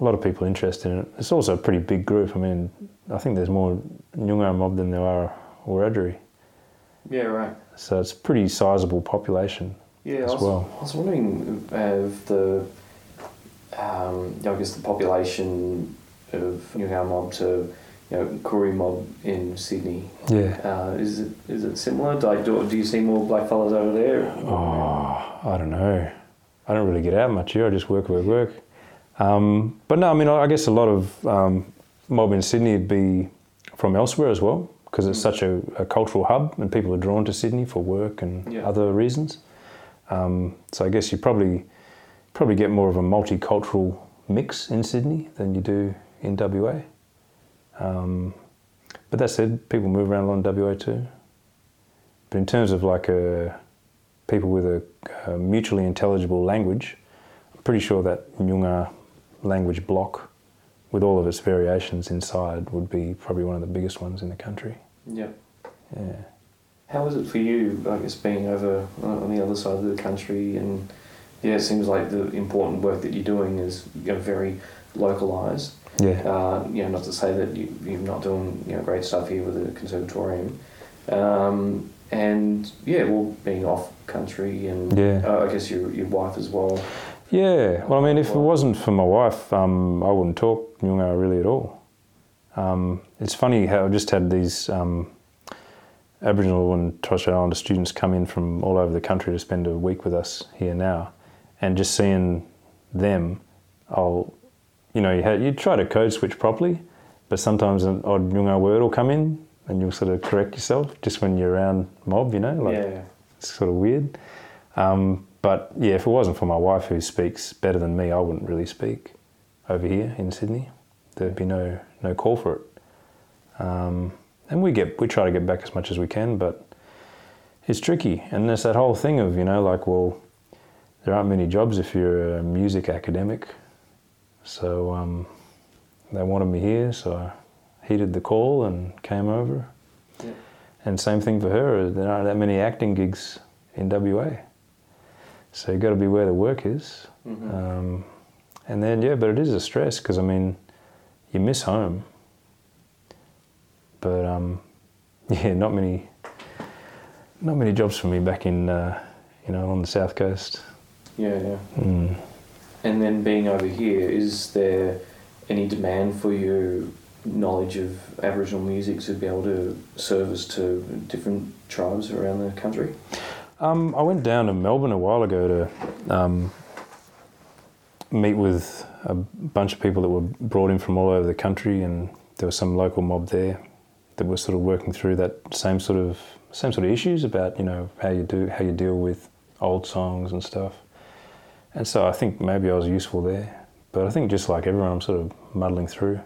A lot of people interested in it. It's also a pretty big group. I mean, I think there's more Noongar mob than there are Wiradjuri. Yeah, right. So it's a pretty sizable population Yeah, I as was, well. I was wondering if the, um, I guess the population of Noongar mob to, you know, Koori mob in Sydney. Yeah. Uh, is it is it similar? Like, do, do you see more black fellas over there? Oh, I don't know. I don't really get out much here. I just work, work, work. Um, but no, I mean, I guess a lot of um, mob in Sydney would be from elsewhere as well because it's Mm. such a, a cultural hub and people are drawn to Sydney for work and Yeah. other reasons. Um, so I guess you probably probably get more of a multicultural mix in Sydney than you do in WA. Um, but that said, people move around a lot in WA too. But in terms of like a people with a, a mutually intelligible language, I'm pretty sure that Noongar language block, with all of its variations inside, would be probably one of the biggest ones in the country. Yeah. Yeah. How is it for you, I guess, being over on the other side of the country? And yeah, it seems like the important work that you're doing is you know, very localised. Yeah. Uh, you know, not to say that you, you're not doing you know great stuff here with the conservatorium, um, and yeah, well, being off country and Yeah. uh, I guess your your wife as well. Yeah, well, I mean, if it wasn't for my wife, um, I wouldn't talk Nyungar really at all. Um, it's funny how I just had these um, Aboriginal and Torres Strait Islander students come in from all over the country to spend a week with us here now, and just seeing them, I'll, you know, you, ha- you try to code switch properly, but sometimes an odd Nyungar word will come in, and you'll sort of correct yourself just when you're around mob, you know, like yeah, it's sort of weird. Um, but yeah, if it wasn't for my wife who speaks better than me, I wouldn't really speak over here in Sydney. There'd be no no call for it. Um, and we get we try to get back as much as we can, but it's tricky. And there's that whole thing of you know like well, there aren't many jobs if you're a music academic. So um, they wanted me here, so I heeded the call and came over. Yeah. And same thing for her. There aren't that many acting gigs in WA. So you've got to be where the work is. Mhm. Um, and then, yeah, but it is a stress because, I mean, you miss home. But, um, yeah, not many, not many jobs for me back in, uh, you know, on the south coast. yeah, yeah. Mm. And then being over here, is there any demand for your knowledge of Aboriginal music to be able to service to different tribes around the country? Um, I went down to Melbourne a while ago to um, meet with a bunch of people that were brought in from all over the country, and there was some local mob there that were sort of working through that same sort of same sort of issues about you know how you do how you deal with old songs and stuff. And so I think maybe I was useful there, but I think just like everyone, I'm sort of muddling through.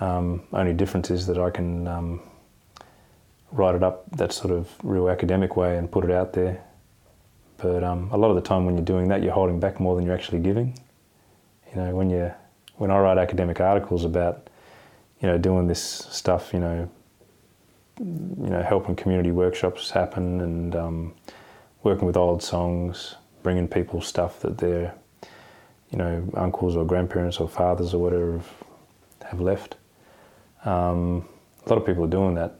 Um, only difference is that I can um, write it up that sort of real academic way and put it out there. But um, a lot of the time when you're doing that, you're holding back more than you're actually giving. You know, when you when I write academic articles about, you know, doing this stuff, you know, you know, helping community workshops happen and um, working with old songs, bringing people stuff that their, you know, uncles or grandparents or fathers or whatever have, have left. Um, a lot of people are doing that.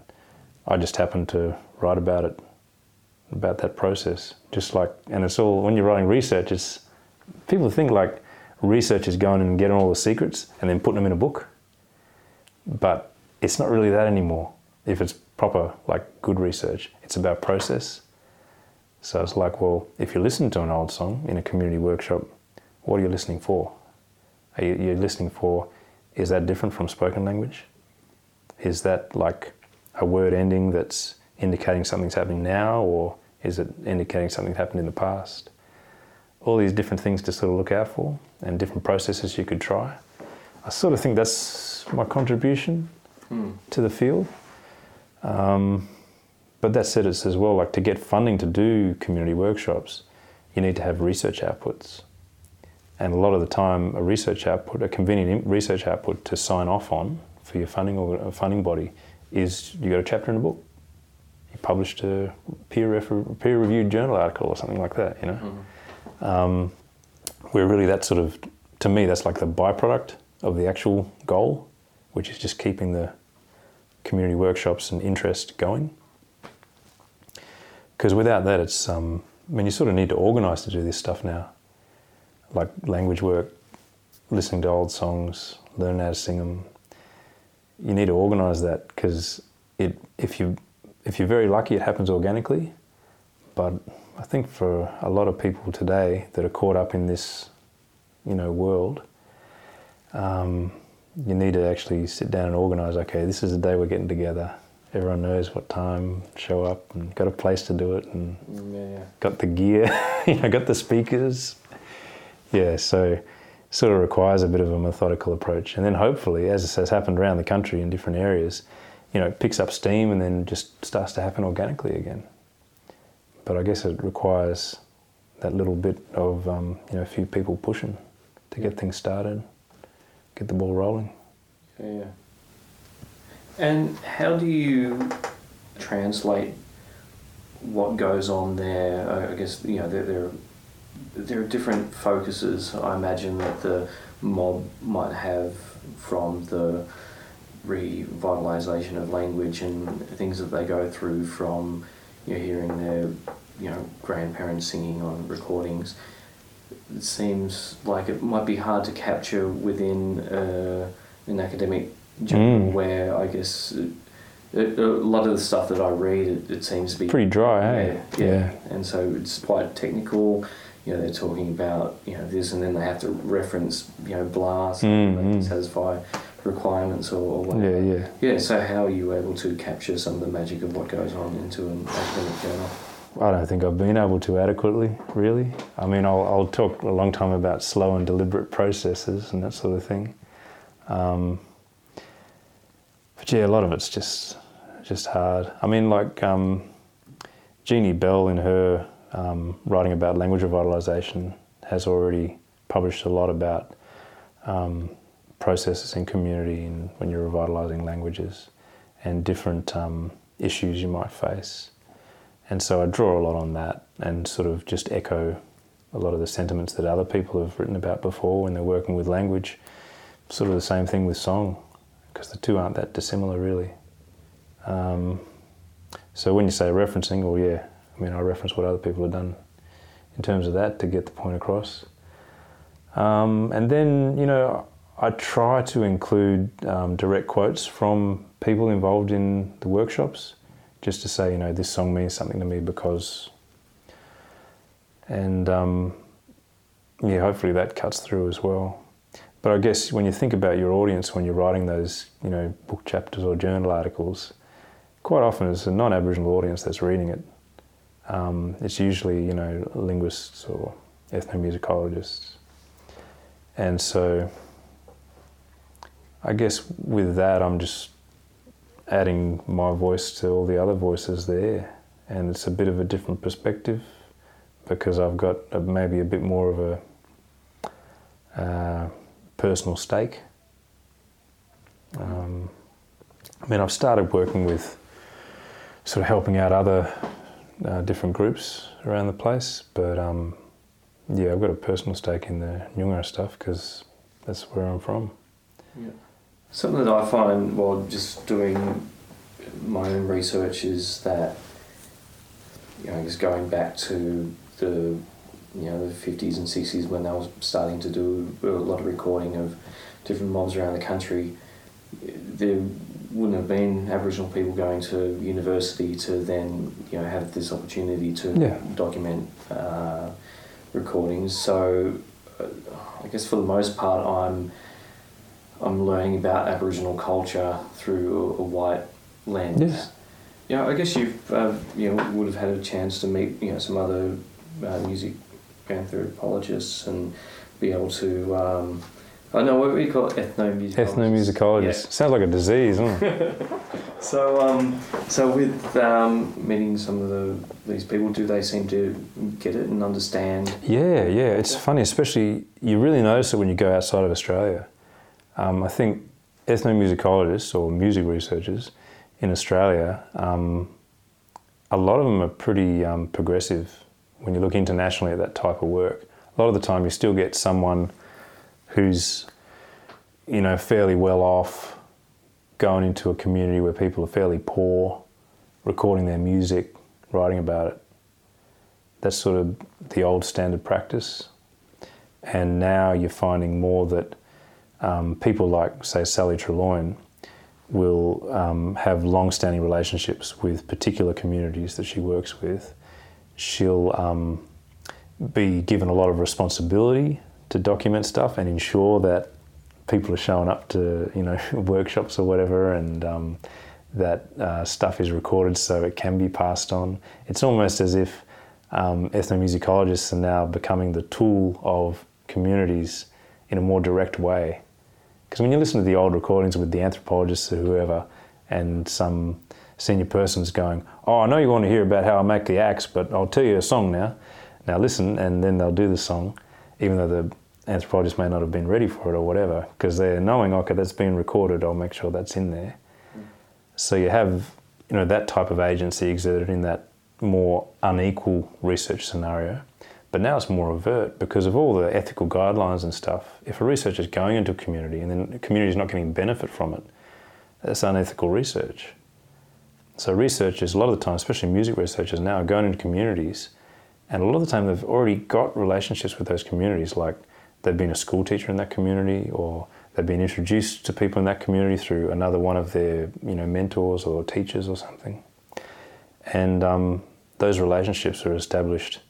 I just happen to write about it, about that process. Just like, and it's all when you're writing research. It's people think like research is going and getting all the secrets and then putting them in a book, but it's not really that anymore. If it's proper, like good research, it's about process. So it's like, well, if you listen to an old song in a community workshop, what are you listening for? Are you you're listening for? Is that different from spoken language? Is that like a word ending that's indicating something's happening now, or is it indicating something happened in the past? All these different things to sort of look out for, and different processes you could try. I sort of think that's my contribution to the field. Um, but that said, it's as well like to get funding to do community workshops, you need to have research outputs. And a lot of the time, a research output, a convenient research output to sign off on for your funding or a funding body is you got a chapter in a book. You published a peer refer- peer reviewed journal article or something like that. You know, Mhm. um, we're really that sort of to me that's like the byproduct of the actual goal, which is just keeping the community workshops and interest going. Because without that, it's um, I mean you sort of need to organise to do this stuff now, like language work, listening to old songs, learn how to sing them. You need to organise that because it if you if you're very lucky, it happens organically. But I think for a lot of people today that are caught up in this, you know, world, um, you need to actually sit down and organise. Okay, this is the day we're getting together. Everyone knows what time, show up, and got a place to do it, and Yeah, yeah. got the gear, you know, got the speakers. Yeah, so sort of requires a bit of a methodical approach, and then hopefully, as has happened around the country in different areas, you know, it picks up steam and then just starts to happen organically again. But I guess it requires that little bit of um, you know a few people pushing to get things started, get the ball rolling. Yeah. And how do you translate what goes on there. I- guess you know there there there are different focuses. I imagine that the mob might have from the revitalization of language and things that they go through from you know, hearing their you know grandparents singing on recordings. It seems like it might be hard to capture within uh, an academic journal Mm. where I guess it, it, a lot of the stuff that I read it, it seems to be Pretty dry, hey? yeah, yeah, and so it's quite technical. You know, they're talking about you know this, and then they have to reference you know blast Mm, and mm. satisfy requirements or, or Yeah, yeah. Yeah. So how are you able to capture some of the magic of what goes on into an academic journal? I don't think I've been able to adequately, really. I mean, I'll, I'll talk a long time about slow and deliberate processes and that sort of thing. Um, but yeah, a lot of it's just just hard. I mean, like um, Jeanie Bell in her um, writing about language revitalization has already published a lot about um, processes in community and when you're revitalizing languages and different um, issues you might face. And so I draw a lot on that and sort of just echo a lot of the sentiments that other people have written about before when they're working with language. Sort of the same thing with song, because the two aren't that dissimilar really. Um, so when you say referencing, well, yeah, I mean, I reference what other people have done in terms of that to get the point across. Um, and then, you know, I try to include um, direct quotes from people involved in the workshops just to say, you know, this song means something to me because. And um, yeah, hopefully that cuts through as well. But I guess when you think about your audience when you're writing those, you know, book chapters or journal articles, quite often it's a non-Aboriginal audience that's reading it. Um, it's usually, you know, linguists or ethnomusicologists. And so I guess with that, I'm just adding my voice to all the other voices there. And it's a bit of a different perspective because I've got a, maybe a bit more of a uh, personal stake. Um, I mean, I've started working with sort of helping out other uh, different groups around the place, but um, yeah, I've got a personal stake in the Nyungar stuff because that's where I'm from. Yeah. Something that I find while just doing my own research is that you know, just going back to the you know the fifties and sixties when they were starting to do a lot of recording of different mobs around the country, there wouldn't have been Aboriginal people going to university to then you know have this opportunity to Yeah. document uh, recordings. So uh, I guess for the most part, I'm I'm learning about Aboriginal culture through a, a white lens. Yeah. Yeah, I guess you've uh, you know would have had a chance to meet you know some other uh, music anthropologists and be able to. Um, I know what do we call it? ethnomusicologists. Ethnomusicologist. Sounds like a disease, doesn't it? So um, so with um, meeting some of the these people, do they seem to get it and understand? Yeah, yeah. It's funny, especially you really notice it when you go outside of Australia. Um, I think ethnomusicologists or music researchers in Australia, um, a lot of them are pretty um, progressive when you look internationally at that type of work. A lot of the time, you still get someone who's, you know, fairly well off, going into a community where people are fairly poor, recording their music, writing about it. That's sort of the old standard practice. And now you're finding more that um, people like, say, Sally Treloyn will um, have long standing relationships with particular communities that she works with. She'll um, be given a lot of responsibility to document stuff and ensure that people are showing up to you know workshops or whatever and um, that uh, stuff is recorded so it can be passed on. It's almost as if um, ethnomusicologists are now becoming the tool of communities in a more direct way. Because when you listen to the old recordings with the anthropologists or whoever, and some senior person's going, "Oh, I know you want to hear about how I make the axe, but I'll tell you a song now. Now listen," and then they'll do the song, even though the anthropologist may not have been ready for it or whatever, because they're knowing, okay, that's been recorded. I'll make sure that's in there. So you have you know, that type of agency exerted in that more unequal research scenario. But now it's more overt because of all the ethical guidelines and stuff. If a researcher is going into a community and then the community is not getting benefit from it, that's unethical research. So researchers, a lot of the time, especially music researchers now, are going into communities, and a lot of the time they've already got relationships with those communities, like they've been a school teacher in that community, or they've been introduced to people in that community through another one of their, you know, mentors or teachers or something, and um, those relationships are established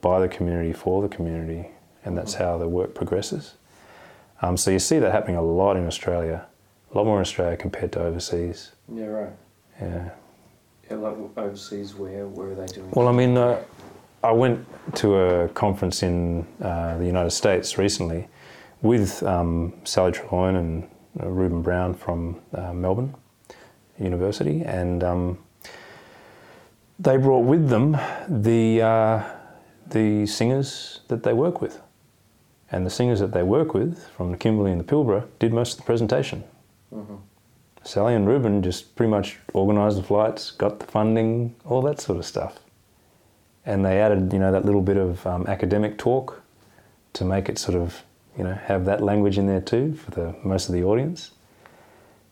by the community for the community, and that's how the work progresses. Um, so you see that happening a lot in Australia, a lot more in Australia compared to overseas. Yeah, right. Yeah. Yeah, like overseas, where where are they doing? Well, I mean, uh, I went to a conference in uh, the United States recently with um, Sally Treloyn and uh, Reuben Brown from uh, Melbourne University, and um, they brought with them the uh, the singers that they work with, and the singers that they work with from the Kimberley and the Pilbara did most of the presentation. Mm-hmm. Sally and Reuben just pretty much organised the flights, got the funding, all that sort of stuff. And they added, you know, that little bit of um, academic talk to make it sort of, you know, have that language in there too for the most of the audience.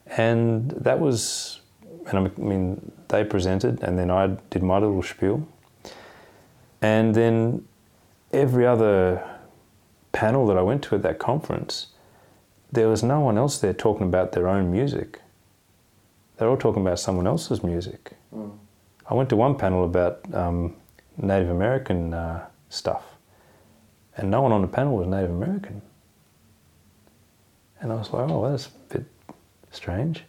And that was, and I mean, they presented, and then I did my little spiel. And then every other panel that I went to at that conference, there was no one else there talking about their own music they're all talking about someone else's music. Mm. I went to one panel about um, Native American uh, stuff, and no one on the panel was Native American. And I was like, oh, that's a bit strange,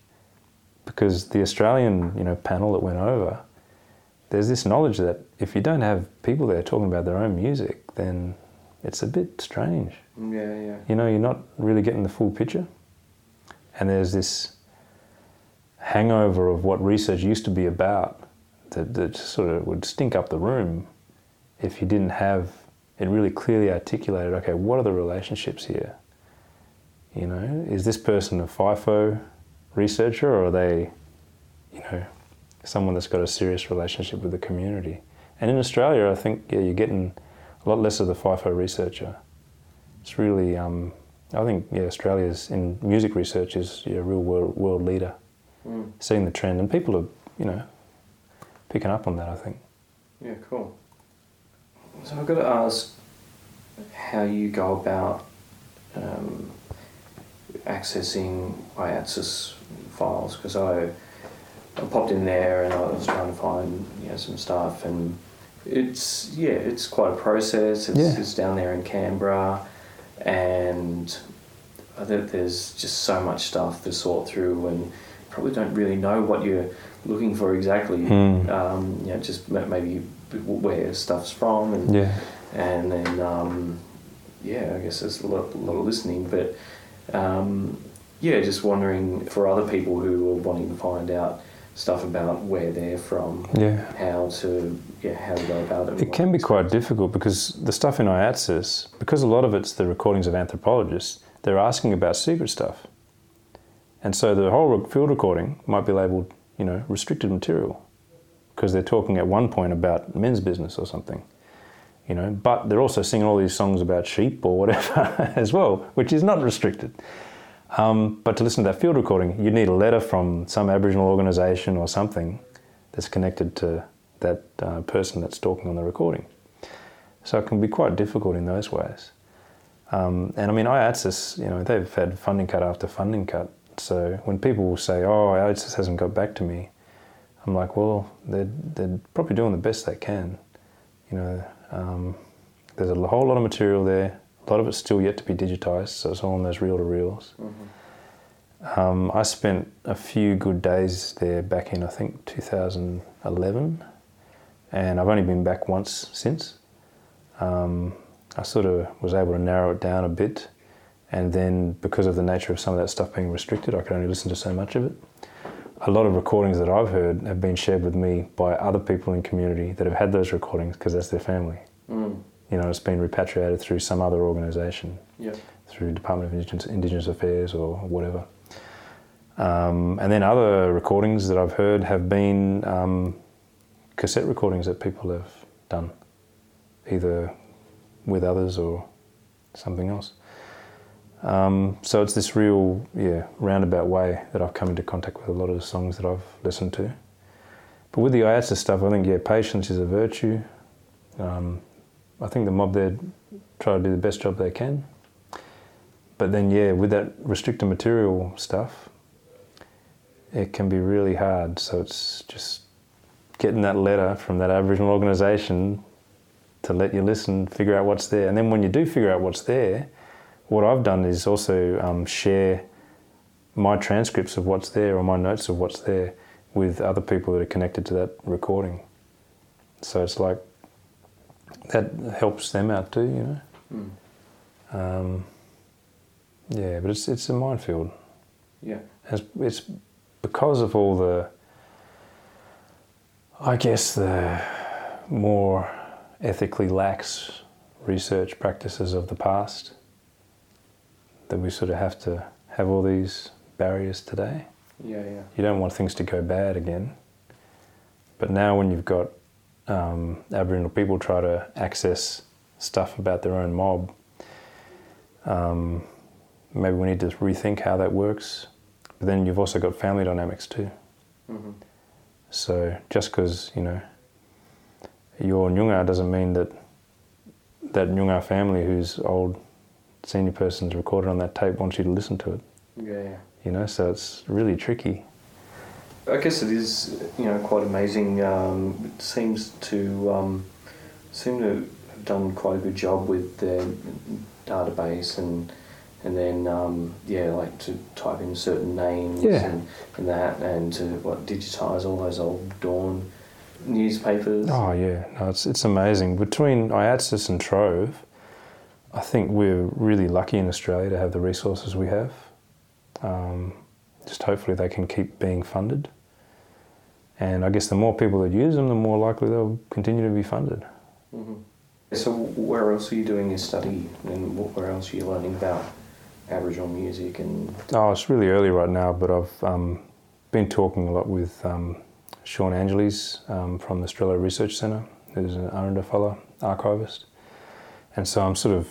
because the Australian, you know, panel that went over, there's this knowledge that if you don't have people there talking about their own music, then it's a bit strange. Yeah, yeah. You know, you're not really getting the full picture, and there's this hangover of what research used to be about that, that sort of would stink up the room if you didn't have it really clearly articulated okay, what are the relationships here? You know, is this person a FIFO researcher or are they, you know, someone that's got a serious relationship with the community? And in Australia, I think yeah, you're getting a lot less of the FIFO researcher. It's really, um, I think, yeah, Australia's in music research is a real world, world leader mm. seeing the trend, and people are, you know, picking up on that. I think. Yeah, cool. So I've got to ask how you go about um, accessing IATSIS files because I, I popped in there and I was trying to find you know some stuff and it's yeah it's quite a process. It's, yeah. it's down there in Canberra and I think there's just so much stuff to sort through and probably don't really know what you're looking for exactly. Mm. Um, you know, just maybe where stuff's from, and yeah. and then um, yeah, I guess there's a lot, a lot of listening, but um, yeah, just wondering for other people who are wanting to find out stuff about where they're from, yeah, how to yeah how to go about it. It can be quite difficult because the stuff in IATSIS, because a lot of it's the recordings of anthropologists, they're asking about secret stuff. And so the whole field recording might be labelled, you know, restricted material because they're talking at one point about men's business or something, you know. But they're also singing all these songs about sheep or whatever as well, which is not restricted. Um, but to listen to that field recording, you'd need a letter from some Aboriginal organisation or something that's connected to that uh, person that's talking on the recording. So it can be quite difficult in those ways. Um, and I mean, IATSIS, you know, they've had funding cut after funding cut so when people will say, "Oh, it just hasn't got back to me," I'm like, "Well, they're they're probably doing the best they can." You know, um, there's a whole lot of material there. A lot of it's still yet to be digitized, so it's all in those reel to reels. Mm-hmm. Um, I spent a few good days there back in I think 2011, and I've only been back once since. Um, I sort of was able to narrow it down a bit and then because of the nature of some of that stuff being restricted, I could only listen to so much of it. A lot of recordings that I've heard have been shared with me by other people in community that have had those recordings because that's their family. Mm. You know, it's been repatriated through some other organisation, yeah. through Department of Indigenous, Indigenous Affairs or whatever. Um, and then other recordings that I've heard have been um, cassette recordings that people have done, either with others or something else. Um, so it's this real, yeah, roundabout way that I've come into contact with a lot of the songs that I've listened to. But with the IATSA stuff, I think yeah, patience is a virtue. Um, I think the mob there try to do the best job they can. But then yeah, with that restricted material stuff, it can be really hard. So it's just getting that letter from that Aboriginal organisation to let you listen, figure out what's there, and then when you do figure out what's there what I've done is also um, share my transcripts of what's there or my notes of what's there with other people that are connected to that recording. So it's like that helps them out too, you know. Mm. Um, yeah, but it's it's a minefield. Yeah, it's, it's because of all the, I guess the more ethically lax research practices of the past that we sort of have to have all these barriers today. Yeah, yeah. You don't want things to go bad again. But now, when you've got um, Aboriginal people try to access stuff about their own mob, um, maybe we need to rethink how that works. But then you've also got family dynamics too. Mm-hmm. So just because you know you're Nyungar doesn't mean that that Nyungar family who's old senior person's recorded on that tape wants you to listen to it. Yeah. You know, so it's really tricky. I guess it is, you know, quite amazing. Um, it seems to um, seem to have done quite a good job with their database and and then um, yeah, like to type in certain names yeah. and, and that, and to what digitize all those old Dawn newspapers. Oh yeah, no, it's it's amazing. Between IATSIS and Trove, I think we're really lucky in Australia to have the resources we have. Um, just hopefully they can keep being funded. And I guess the more people that use them, the more likely they'll continue to be funded. Mm-hmm. So, where else are you doing your study, and where else are you learning about Aboriginal music? And oh, it's really early right now, but I've um, been talking a lot with um, Shaun Angeles um, from the Strehlow Research Centre, who's an Aranda fellow archivist, and so I'm sort of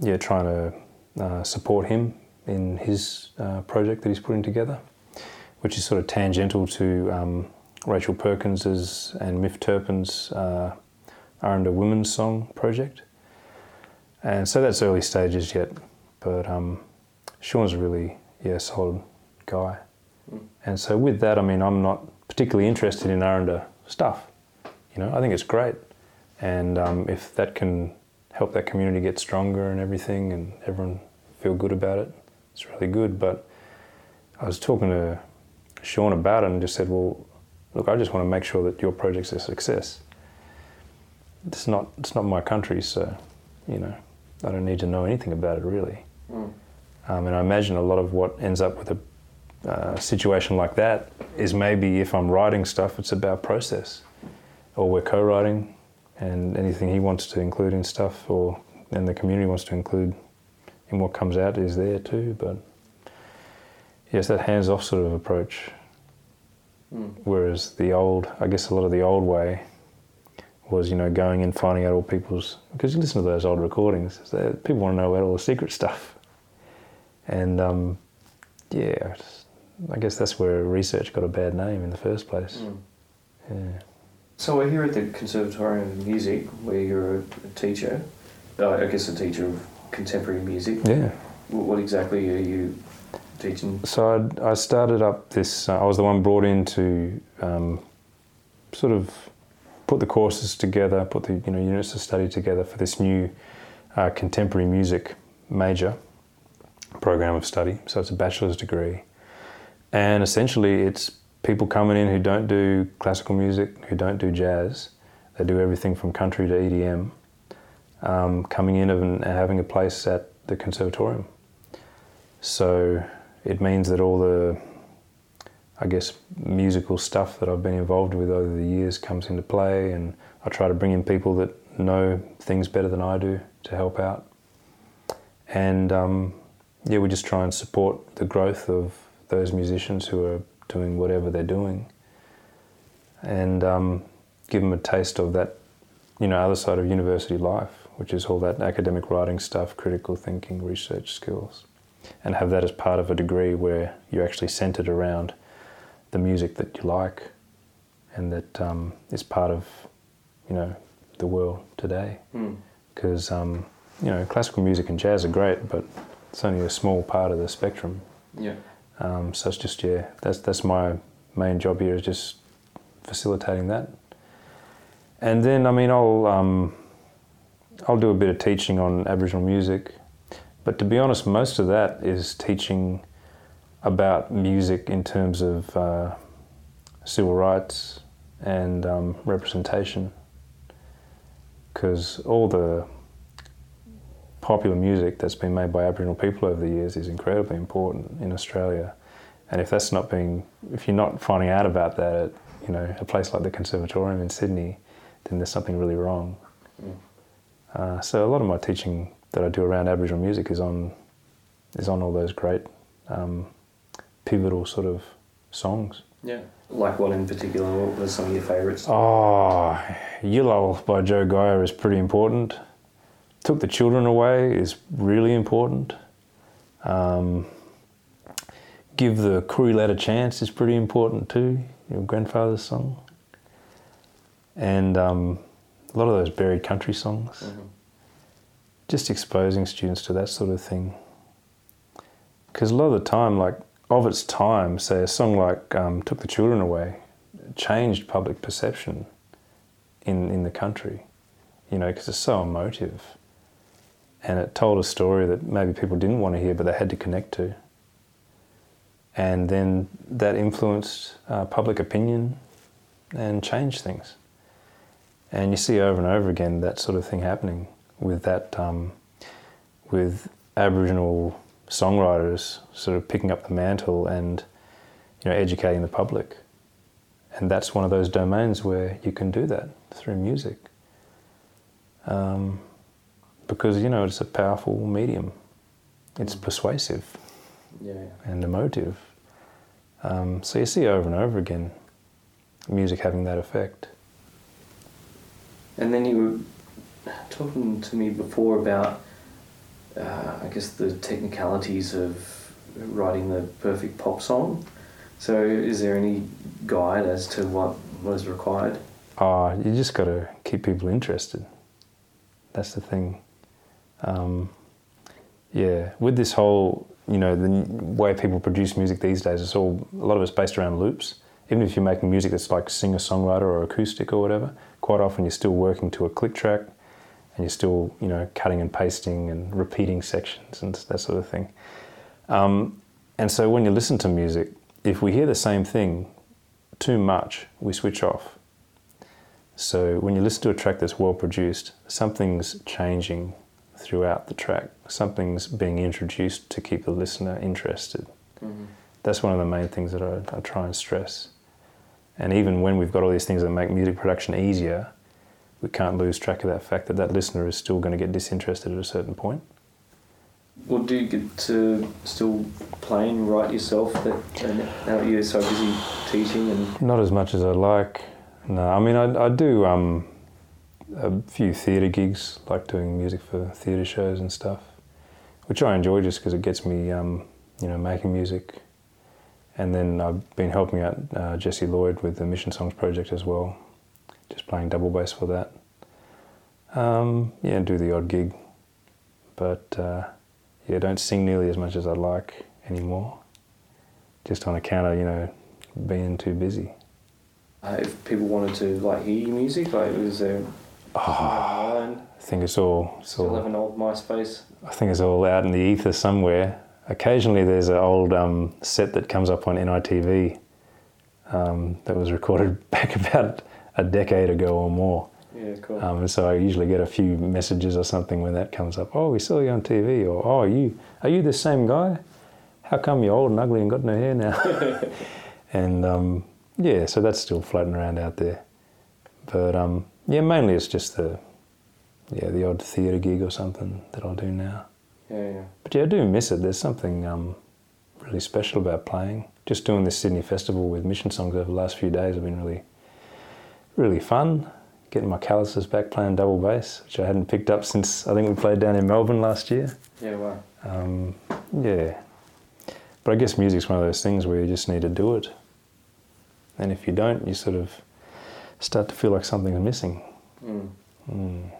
yeah trying to uh, support him in his uh, project that he's putting together, which is sort of tangential to um, Rachel Perkins's and Myf Turpin's uh, Aranda Women's Song project. And so that's early stages yet, but um, Shaun's a really yeah solid guy. Mm. And so with that, I mean, I'm not particularly interested in Aranda stuff. You know, I think it's great, and um, if that can help that community get stronger and everything, and everyone feel good about it. It's really good. But I was talking to Shaun about it and just said, well, look, I just want to make sure that your project's a success. It's not, it's not my country, so, you know, I don't need to know anything about it really. Mm. Um, and I imagine a lot of what ends up with a uh, situation like that is maybe if I'm writing stuff, it's about process, or we're co-writing, and anything he wants to include in stuff or and the community wants to include in what comes out is there too. But yes, that hands off sort of approach. Mm. Whereas the old, I guess a lot of the old way was, you know, going and finding out all people's, because you listen to those old recordings, people want to know about all the secret stuff. And um, yeah, I guess that's where research got a bad name in the first place. Mm. Yeah. So we're here at the Conservatorium of Music, where you're a teacher. Uh, I guess a teacher of contemporary music. Yeah. What exactly are you teaching? So I'd, i started up this. Uh, I was the one brought in to um, sort of put the courses together, put the you know units of study together for this new uh, contemporary music major program of study. So it's a bachelor's degree, and essentially it's people coming in who don't do classical music, who don't do jazz, they do everything from country to EDM, um, coming in and having a place at the conservatorium. So it means that all the, I guess, musical stuff that I've been involved with over the years comes into play, and I try to bring in people that know things better than I do to help out. And um, yeah, we just try and support the growth of those musicians who are doing whatever they're doing, and um, give them a taste of that, you know, other side of university life, which is all that academic writing stuff, critical thinking, research skills, and have that as part of a degree where you're actually centered around the music that you like, and that um, is part of, you know, the world today. Because um, you know, classical music and jazz are great, but it's only a small part of the spectrum. Yeah. Um, so it's just yeah, that's that's my main job here is just facilitating that. And then I mean I'll um, I'll do a bit of teaching on Aboriginal music, but to be honest, most of that is teaching about music in terms of uh, civil rights and um, representation, because all the popular music that's been made by Aboriginal people over the years is incredibly important in Australia. And if that's not being, if you're not finding out about that at, you know, a place like the Conservatorium in Sydney, then there's something really wrong. Mm. Uh, so a lot of my teaching that I do around Aboriginal music is on, is on all those great, um, pivotal sort of songs. Yeah. Like what in particular? What were some of your favourites? Oh, Yil Lull by Joe Geia is pretty important. Took the Children Away is really important. Um, Give the crew lad a Chance is pretty important too, your grandfather's song. And um, a lot of those buried country songs. Mhm. Just exposing students to that sort of thing. Because a lot of the time, like of its time, say a song like um, Took the Children Away changed public perception in, in the country, you know, because it's so emotive. And it told a story that maybe people didn't want to hear, but they had to connect to. And then that influenced uh, public opinion and changed things. And you see over and over again that sort of thing happening with that, um, with Aboriginal songwriters sort of picking up the mantle and you know educating the public. And that's one of those domains where you can do that through music. Um, because you know it's a powerful medium. It's persuasive Yeah. yeah. and emotive. Um, so you see over and over again music having that effect. And then you were talking to me before about, uh, I guess, the technicalities of writing the perfect pop song. So, is there any guide as to what was required? Oh, you just got to keep people interested. That's the thing. Um, yeah, with this whole, you know, the way people produce music these days, it's all a lot of it's based around loops. Even if you're making music that's like singer songwriter or acoustic or whatever, quite often you're still working to a click track, and you're still, you know, cutting and pasting and repeating sections and that sort of thing. Um, and so when you listen to music, if we hear the same thing too much, we switch off. So when you listen to a track that's well produced, something's changing throughout the track. Something's being introduced to keep the listener interested. Mm-hmm. That's one of the main things that I, I try and stress. And even when we've got all these things that make music production easier, we can't lose track of that fact that that listener is still going to get disinterested at a certain point. Well, do you get to still play and write yourself that, and now that you're so busy teaching and Not as much as I'd like. No, I mean, I, I do um, a few theatre gigs, like doing music for theatre shows and stuff, which I enjoy just because it gets me, um, you know, making music. And then I've been helping out uh, Jessie Lloyd with the Mission Songs project as well, just playing double bass for that. Um, yeah, do the odd gig, but uh, yeah, don't sing nearly as much as I'd like anymore, just on account of you know being too busy. uh, if people wanted to like hear your music, like was there Oh. I think it's all, it's Still have an old MySpace. I think it's all out in the ether somewhere. Occasionally, there's an old um, set that comes up on NITV um, that was recorded back about a decade ago or more. Yeah, cool. Um, and so I usually get a few messages or something when that comes up. Oh, we saw you on TV, or oh, are you are you the same guy? How come you're old and ugly and got no hair now? and um, yeah, so that's still floating around out there. But um, yeah, mainly it's just the yeah the odd theatre gig or something that I'll do now. yeah, yeah. But yeah, I do miss it. There's something um, really special about playing. Just doing this Sydney festival with mission songs over the last few days have been really, really fun. Getting my calluses back playing double bass, which I hadn't picked up since I think we played down in Melbourne last year. Yeah, wow. Um, yeah. But I guess music's one of those things where you just need to do it. And if you don't, you sort of start to feel like something's missing. Mm. Mm.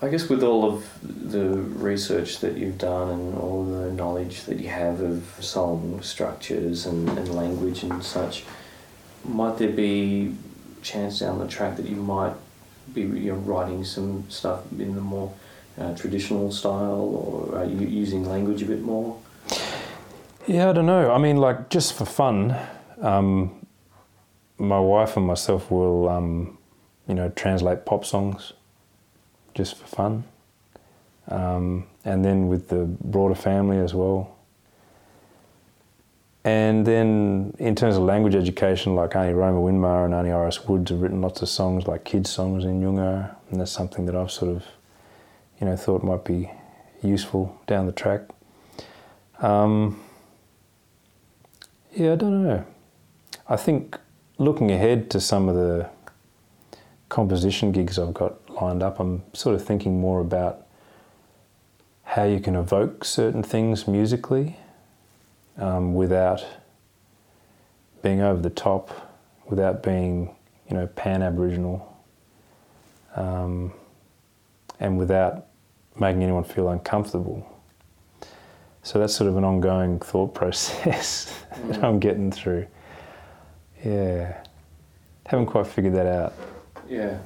I guess with all of the research that you've done and all the knowledge that you have of song structures and, and language and such, might there be chance down the track that you might be you know, writing some stuff in the more uh, traditional style or are you using language a bit more? Yeah, I don't know. I mean, like just for fun, um, my wife and myself will, um, you know, translate pop songs just for fun. Um, and then with the broader family as well. And then in terms of language education, like Auntie Roma Winmar and Auntie Iris Woods have written lots of songs, like kids' songs in Noongar, and that's something that I've sort of, you know, thought might be useful down the track. Um, yeah, I don't know. I think looking ahead to some of the composition gigs I've got lined up, I'm sort of thinking more about how you can evoke certain things musically um, without being over the top, without being, you know, pan Aboriginal, um, and without making anyone feel uncomfortable. So that's sort of an ongoing thought process mm. that I'm getting through. Yeah, haven't quite figured that out. Yeah.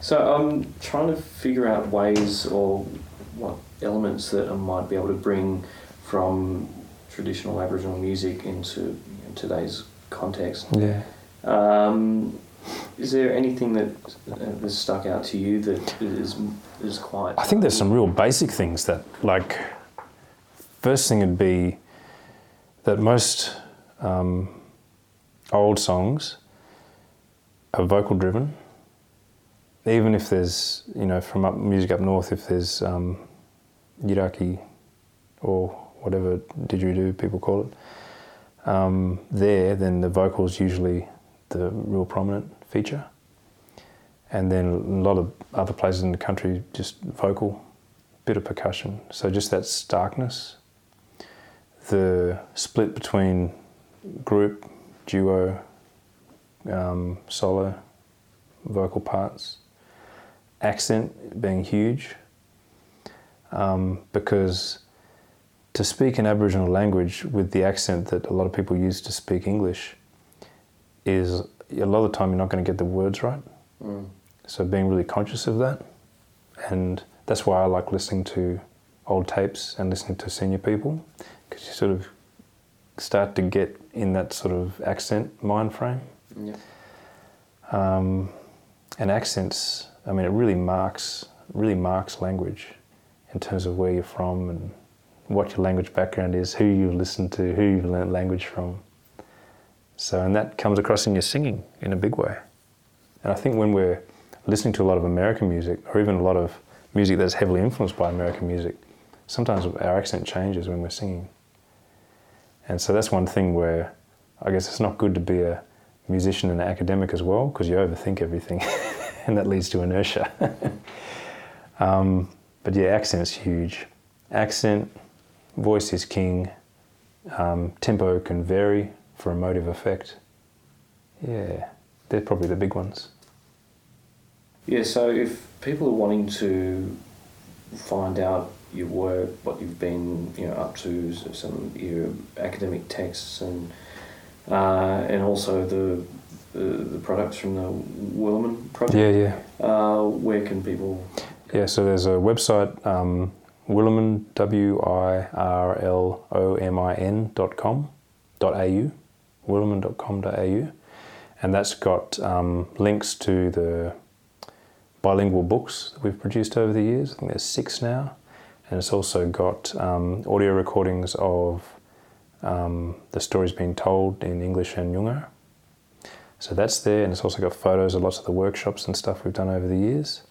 So I'm trying to figure out ways or what elements that I might be able to bring from traditional Aboriginal music into you know, today's context. Yeah. Um, is there anything that has stuck out to you that is is quite? I think there's some real basic things that, like, first thing would be that most um, old songs are vocal driven. Even if there's you know from up music up north, if there's um, Yidaki or whatever didgeridoo people call it, um, there, then the vocals usually the real prominent feature, and then a lot of other places in the country just vocal, bit of percussion. So just that starkness, the split between group, duo, um, solo, vocal parts accent being huge um, because to speak an Aboriginal language with the accent that a lot of people use to speak English is a lot of the time you're not going to get the words right. Mm. So being really conscious of that, and that's why I like listening to old tapes and listening to senior people because you sort of start to get in that sort of accent mind frame. Yeah. Um, and accents I mean, it really marks really marks language in terms of where you're from and what your language background is, who you've listened to, who you've learnt language from. So, and that comes across in your singing in a big way. And I think when we're listening to a lot of American music, or even a lot of music that's heavily influenced by American music, sometimes our accent changes when we're singing. And so that's one thing where I guess it's not good to be a musician and an academic as well, because you overthink everything. and that leads to inertia. um, but yeah, accent's huge. Accent, voice is king. Um, tempo can vary for emotive effect. Yeah, they're probably the big ones. Yeah, so if people are wanting to find out your work, what you've been you know up to, some your academic texts, and uh, and also the the, the products from the Wirlomin project. Yeah, yeah. Uh, where can people? Yeah, so there's a website, um, Wirlomin, W I R L O M I N dot com, dot au, Wirlomin dot com dot au, and that's got um, links to the bilingual books that we've produced over the years. I think there's six now, and it's also got um, audio recordings of um, the stories being told in English and Noongar. So that's there, and it's also got photos of lots of the workshops and stuff we've done over the years.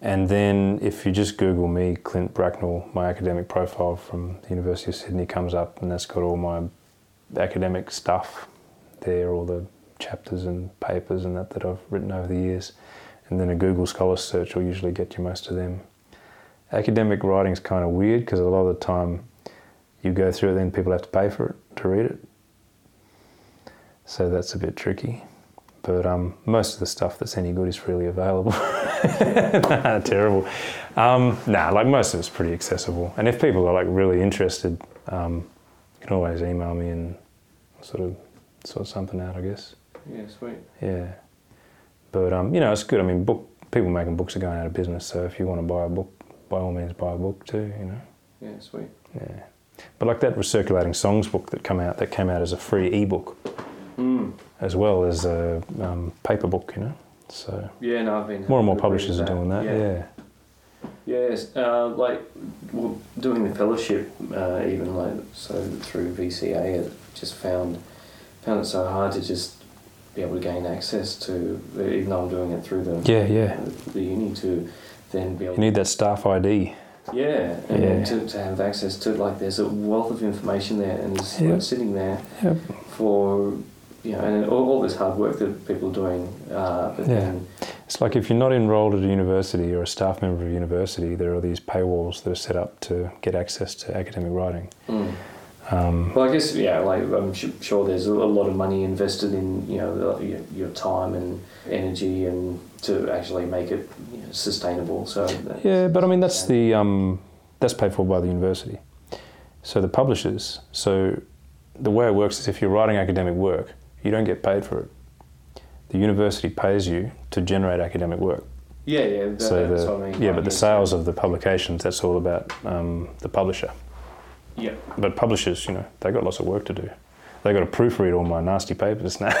And then if you just Google me, Clint Bracknell, my academic profile from the University of Sydney comes up, and that's got all my academic stuff there, all the chapters and papers and that that I've written over the years. And then a Google Scholar search will usually get you most of them. Academic writing is kind of weird because a lot of the time you go through it, then people have to pay for it to read it. So that's a bit tricky. But um, most of the stuff that's any good is freely available. nah, terrible. Um, nah, like most of it's pretty accessible. And if people are like really interested, um, you can always email me and sort of sort something out, I guess. Yeah, sweet. Yeah. But um, you know, it's good. I mean, book people making books are going out of business. So if you want to buy a book, by all means, buy a book too. You know. Yeah, sweet. Yeah. But like that recirculating songs book that come out that came out as a free ebook, Mm. as well as a um, paper book. You know. So Yeah, no, I've been more and more having a good read publishers are doing that. Yeah. Yes, uh, like well, doing the fellowship, uh, even like so through VCA, it just found found it so hard to just be able to gain access to, even though I'm doing it through the Yeah. Yeah. the uni to then be able You need that staff ID. yeah and Yeah. to, to have access to it, like there's a wealth of information there and it's Yeah. like sitting there Yep. for you know and all, all this hard work that people are doing uh, Yeah. then It's like if you're not enrolled at a university or a staff member of a university, there are these paywalls that are set up to get access to academic writing. mm. Um, Well, I guess yeah. Like I'm su- sure there's a a lot of money invested in you know the- your, your time and energy and to actually make it you know, sustainable. So yeah, but I mean that's the um, that's paid for by the university. So the publishers. So the way it works is if you're writing academic work, you don't get paid for it. The university pays you to generate academic work. yeah, yeah. That, so that's the what I mean. yeah, but the sales of the publications that's all about um, the publisher. Yeah, But publishers, you know, they got lots of work to do. They got to proofread all my nasty papers now.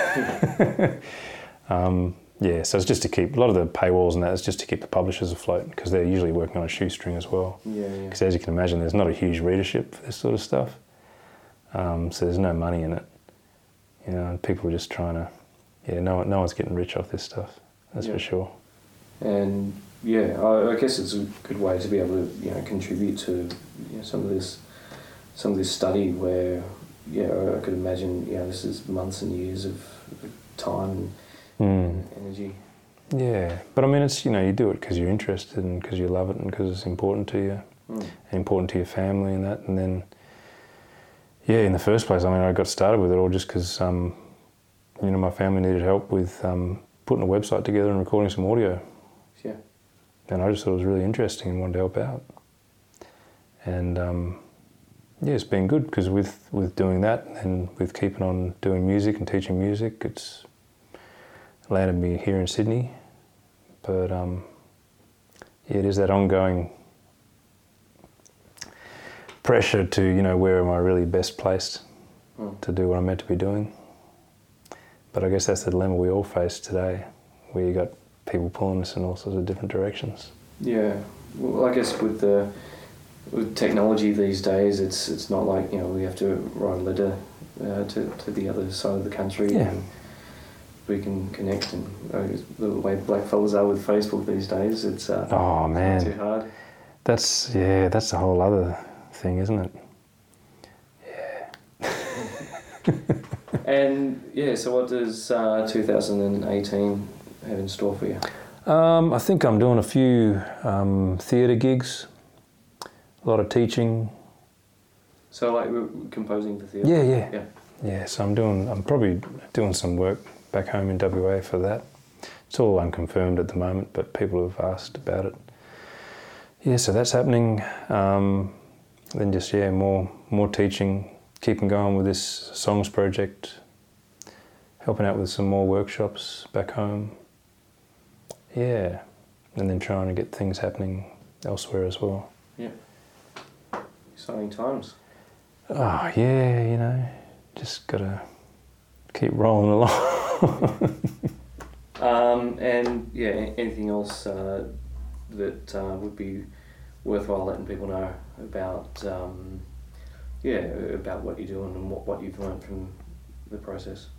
um, yeah, so it's just to keep a lot of the paywalls and that is just to keep the publishers afloat because they're usually working on a shoestring as well. yeah, yeah. Because as you can imagine, there's not a huge readership for this sort of stuff, um, so there's no money in it. You know, and people are just trying to, yeah, no, one, no one's getting rich off this stuff. That's Yeah. for sure. And yeah, I, I guess it's a good way to be able to you know contribute to you know, some of this some of this study where yeah I could imagine you know this is months and years of time Mm. and energy. Yeah, but I mean, it's you know, you do it because you're interested and because you love it and because it's important to you. Mm. and important to your family and that. And then, yeah, in the first place, I mean, I got started with it all just because, um, you know, my family needed help with um, putting a website together and recording some audio. Yeah. And I just thought it was really interesting and wanted to help out. And um, yeah, it's been good because with, with doing that and with keeping on doing music and teaching music, it's landed me here in Sydney. But um, yeah, it is that ongoing pressure to, you know, where am I really best placed Mm. to do what I'm meant to be doing. But I guess that's the dilemma we all face today, where you got people pulling us in all sorts of different directions. Yeah, well, I guess with the with technology these days, it's it's not like you know we have to write a letter uh, to to the other side of the country. Yeah. And we can connect, and uh, the way black fellas are with Facebook these days, it's uh, Oh man, too hard. that's yeah, that's a whole other thing, isn't it? Yeah. And yeah, so what does uh, 2018 have in store for you? Um, I think I'm doing a few um, theatre gigs, a lot of teaching. So like composing for theatre. Yeah, yeah, Yeah. yeah. So I'm doing, I'm probably doing some work back home in WA for that. It's all unconfirmed at the moment, but people have asked about it. Yeah, so that's happening. Um, then just yeah, more more teaching, keeping going with this songs project, helping out with some more workshops back home. Yeah, and then trying to get things happening elsewhere as well. Exciting times. Oh yeah, you know, just gotta keep rolling along. Um, and yeah, anything else uh, that uh, would be worthwhile letting people know about, um, yeah, about what you're doing and what, what you've learned from the process.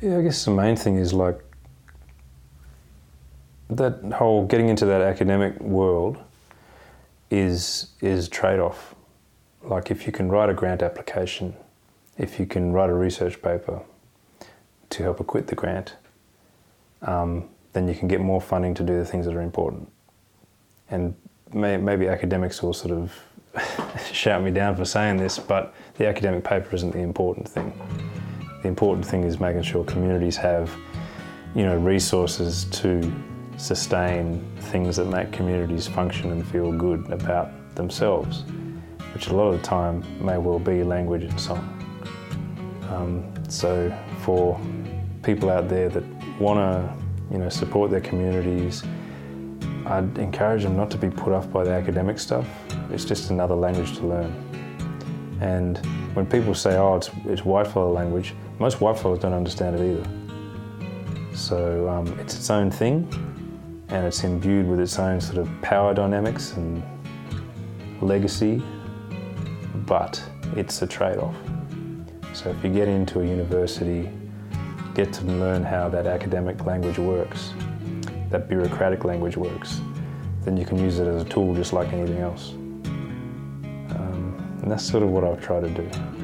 Yeah, I guess the main thing is like that whole getting into that academic world is is trade off. Like if you can write a grant application if you can write a research paper to help acquit the grant, um, then you can get more funding to do the things that are important. And may, maybe academics will sort of shout me down for saying this, but the academic paper isn't the important thing. The important thing is making sure communities have, you know, resources to sustain things that make communities function and feel good about themselves, which a lot of the time may well be language and song. Um, so for people out there that want to, you know, support their communities, I'd encourage them not to be put off by the academic stuff. It's just another language to learn. And when people say, oh, it's, it's whitefellow language, most whitefellows don't understand it either. So um, it's its own thing, and it's imbued with its own sort of power dynamics and legacy, but it's a trade off. So if you get into a university, get to learn how that academic language works, that bureaucratic language works, then you can use it as a tool just like anything else. Um, and that's sort of what I've tried to do.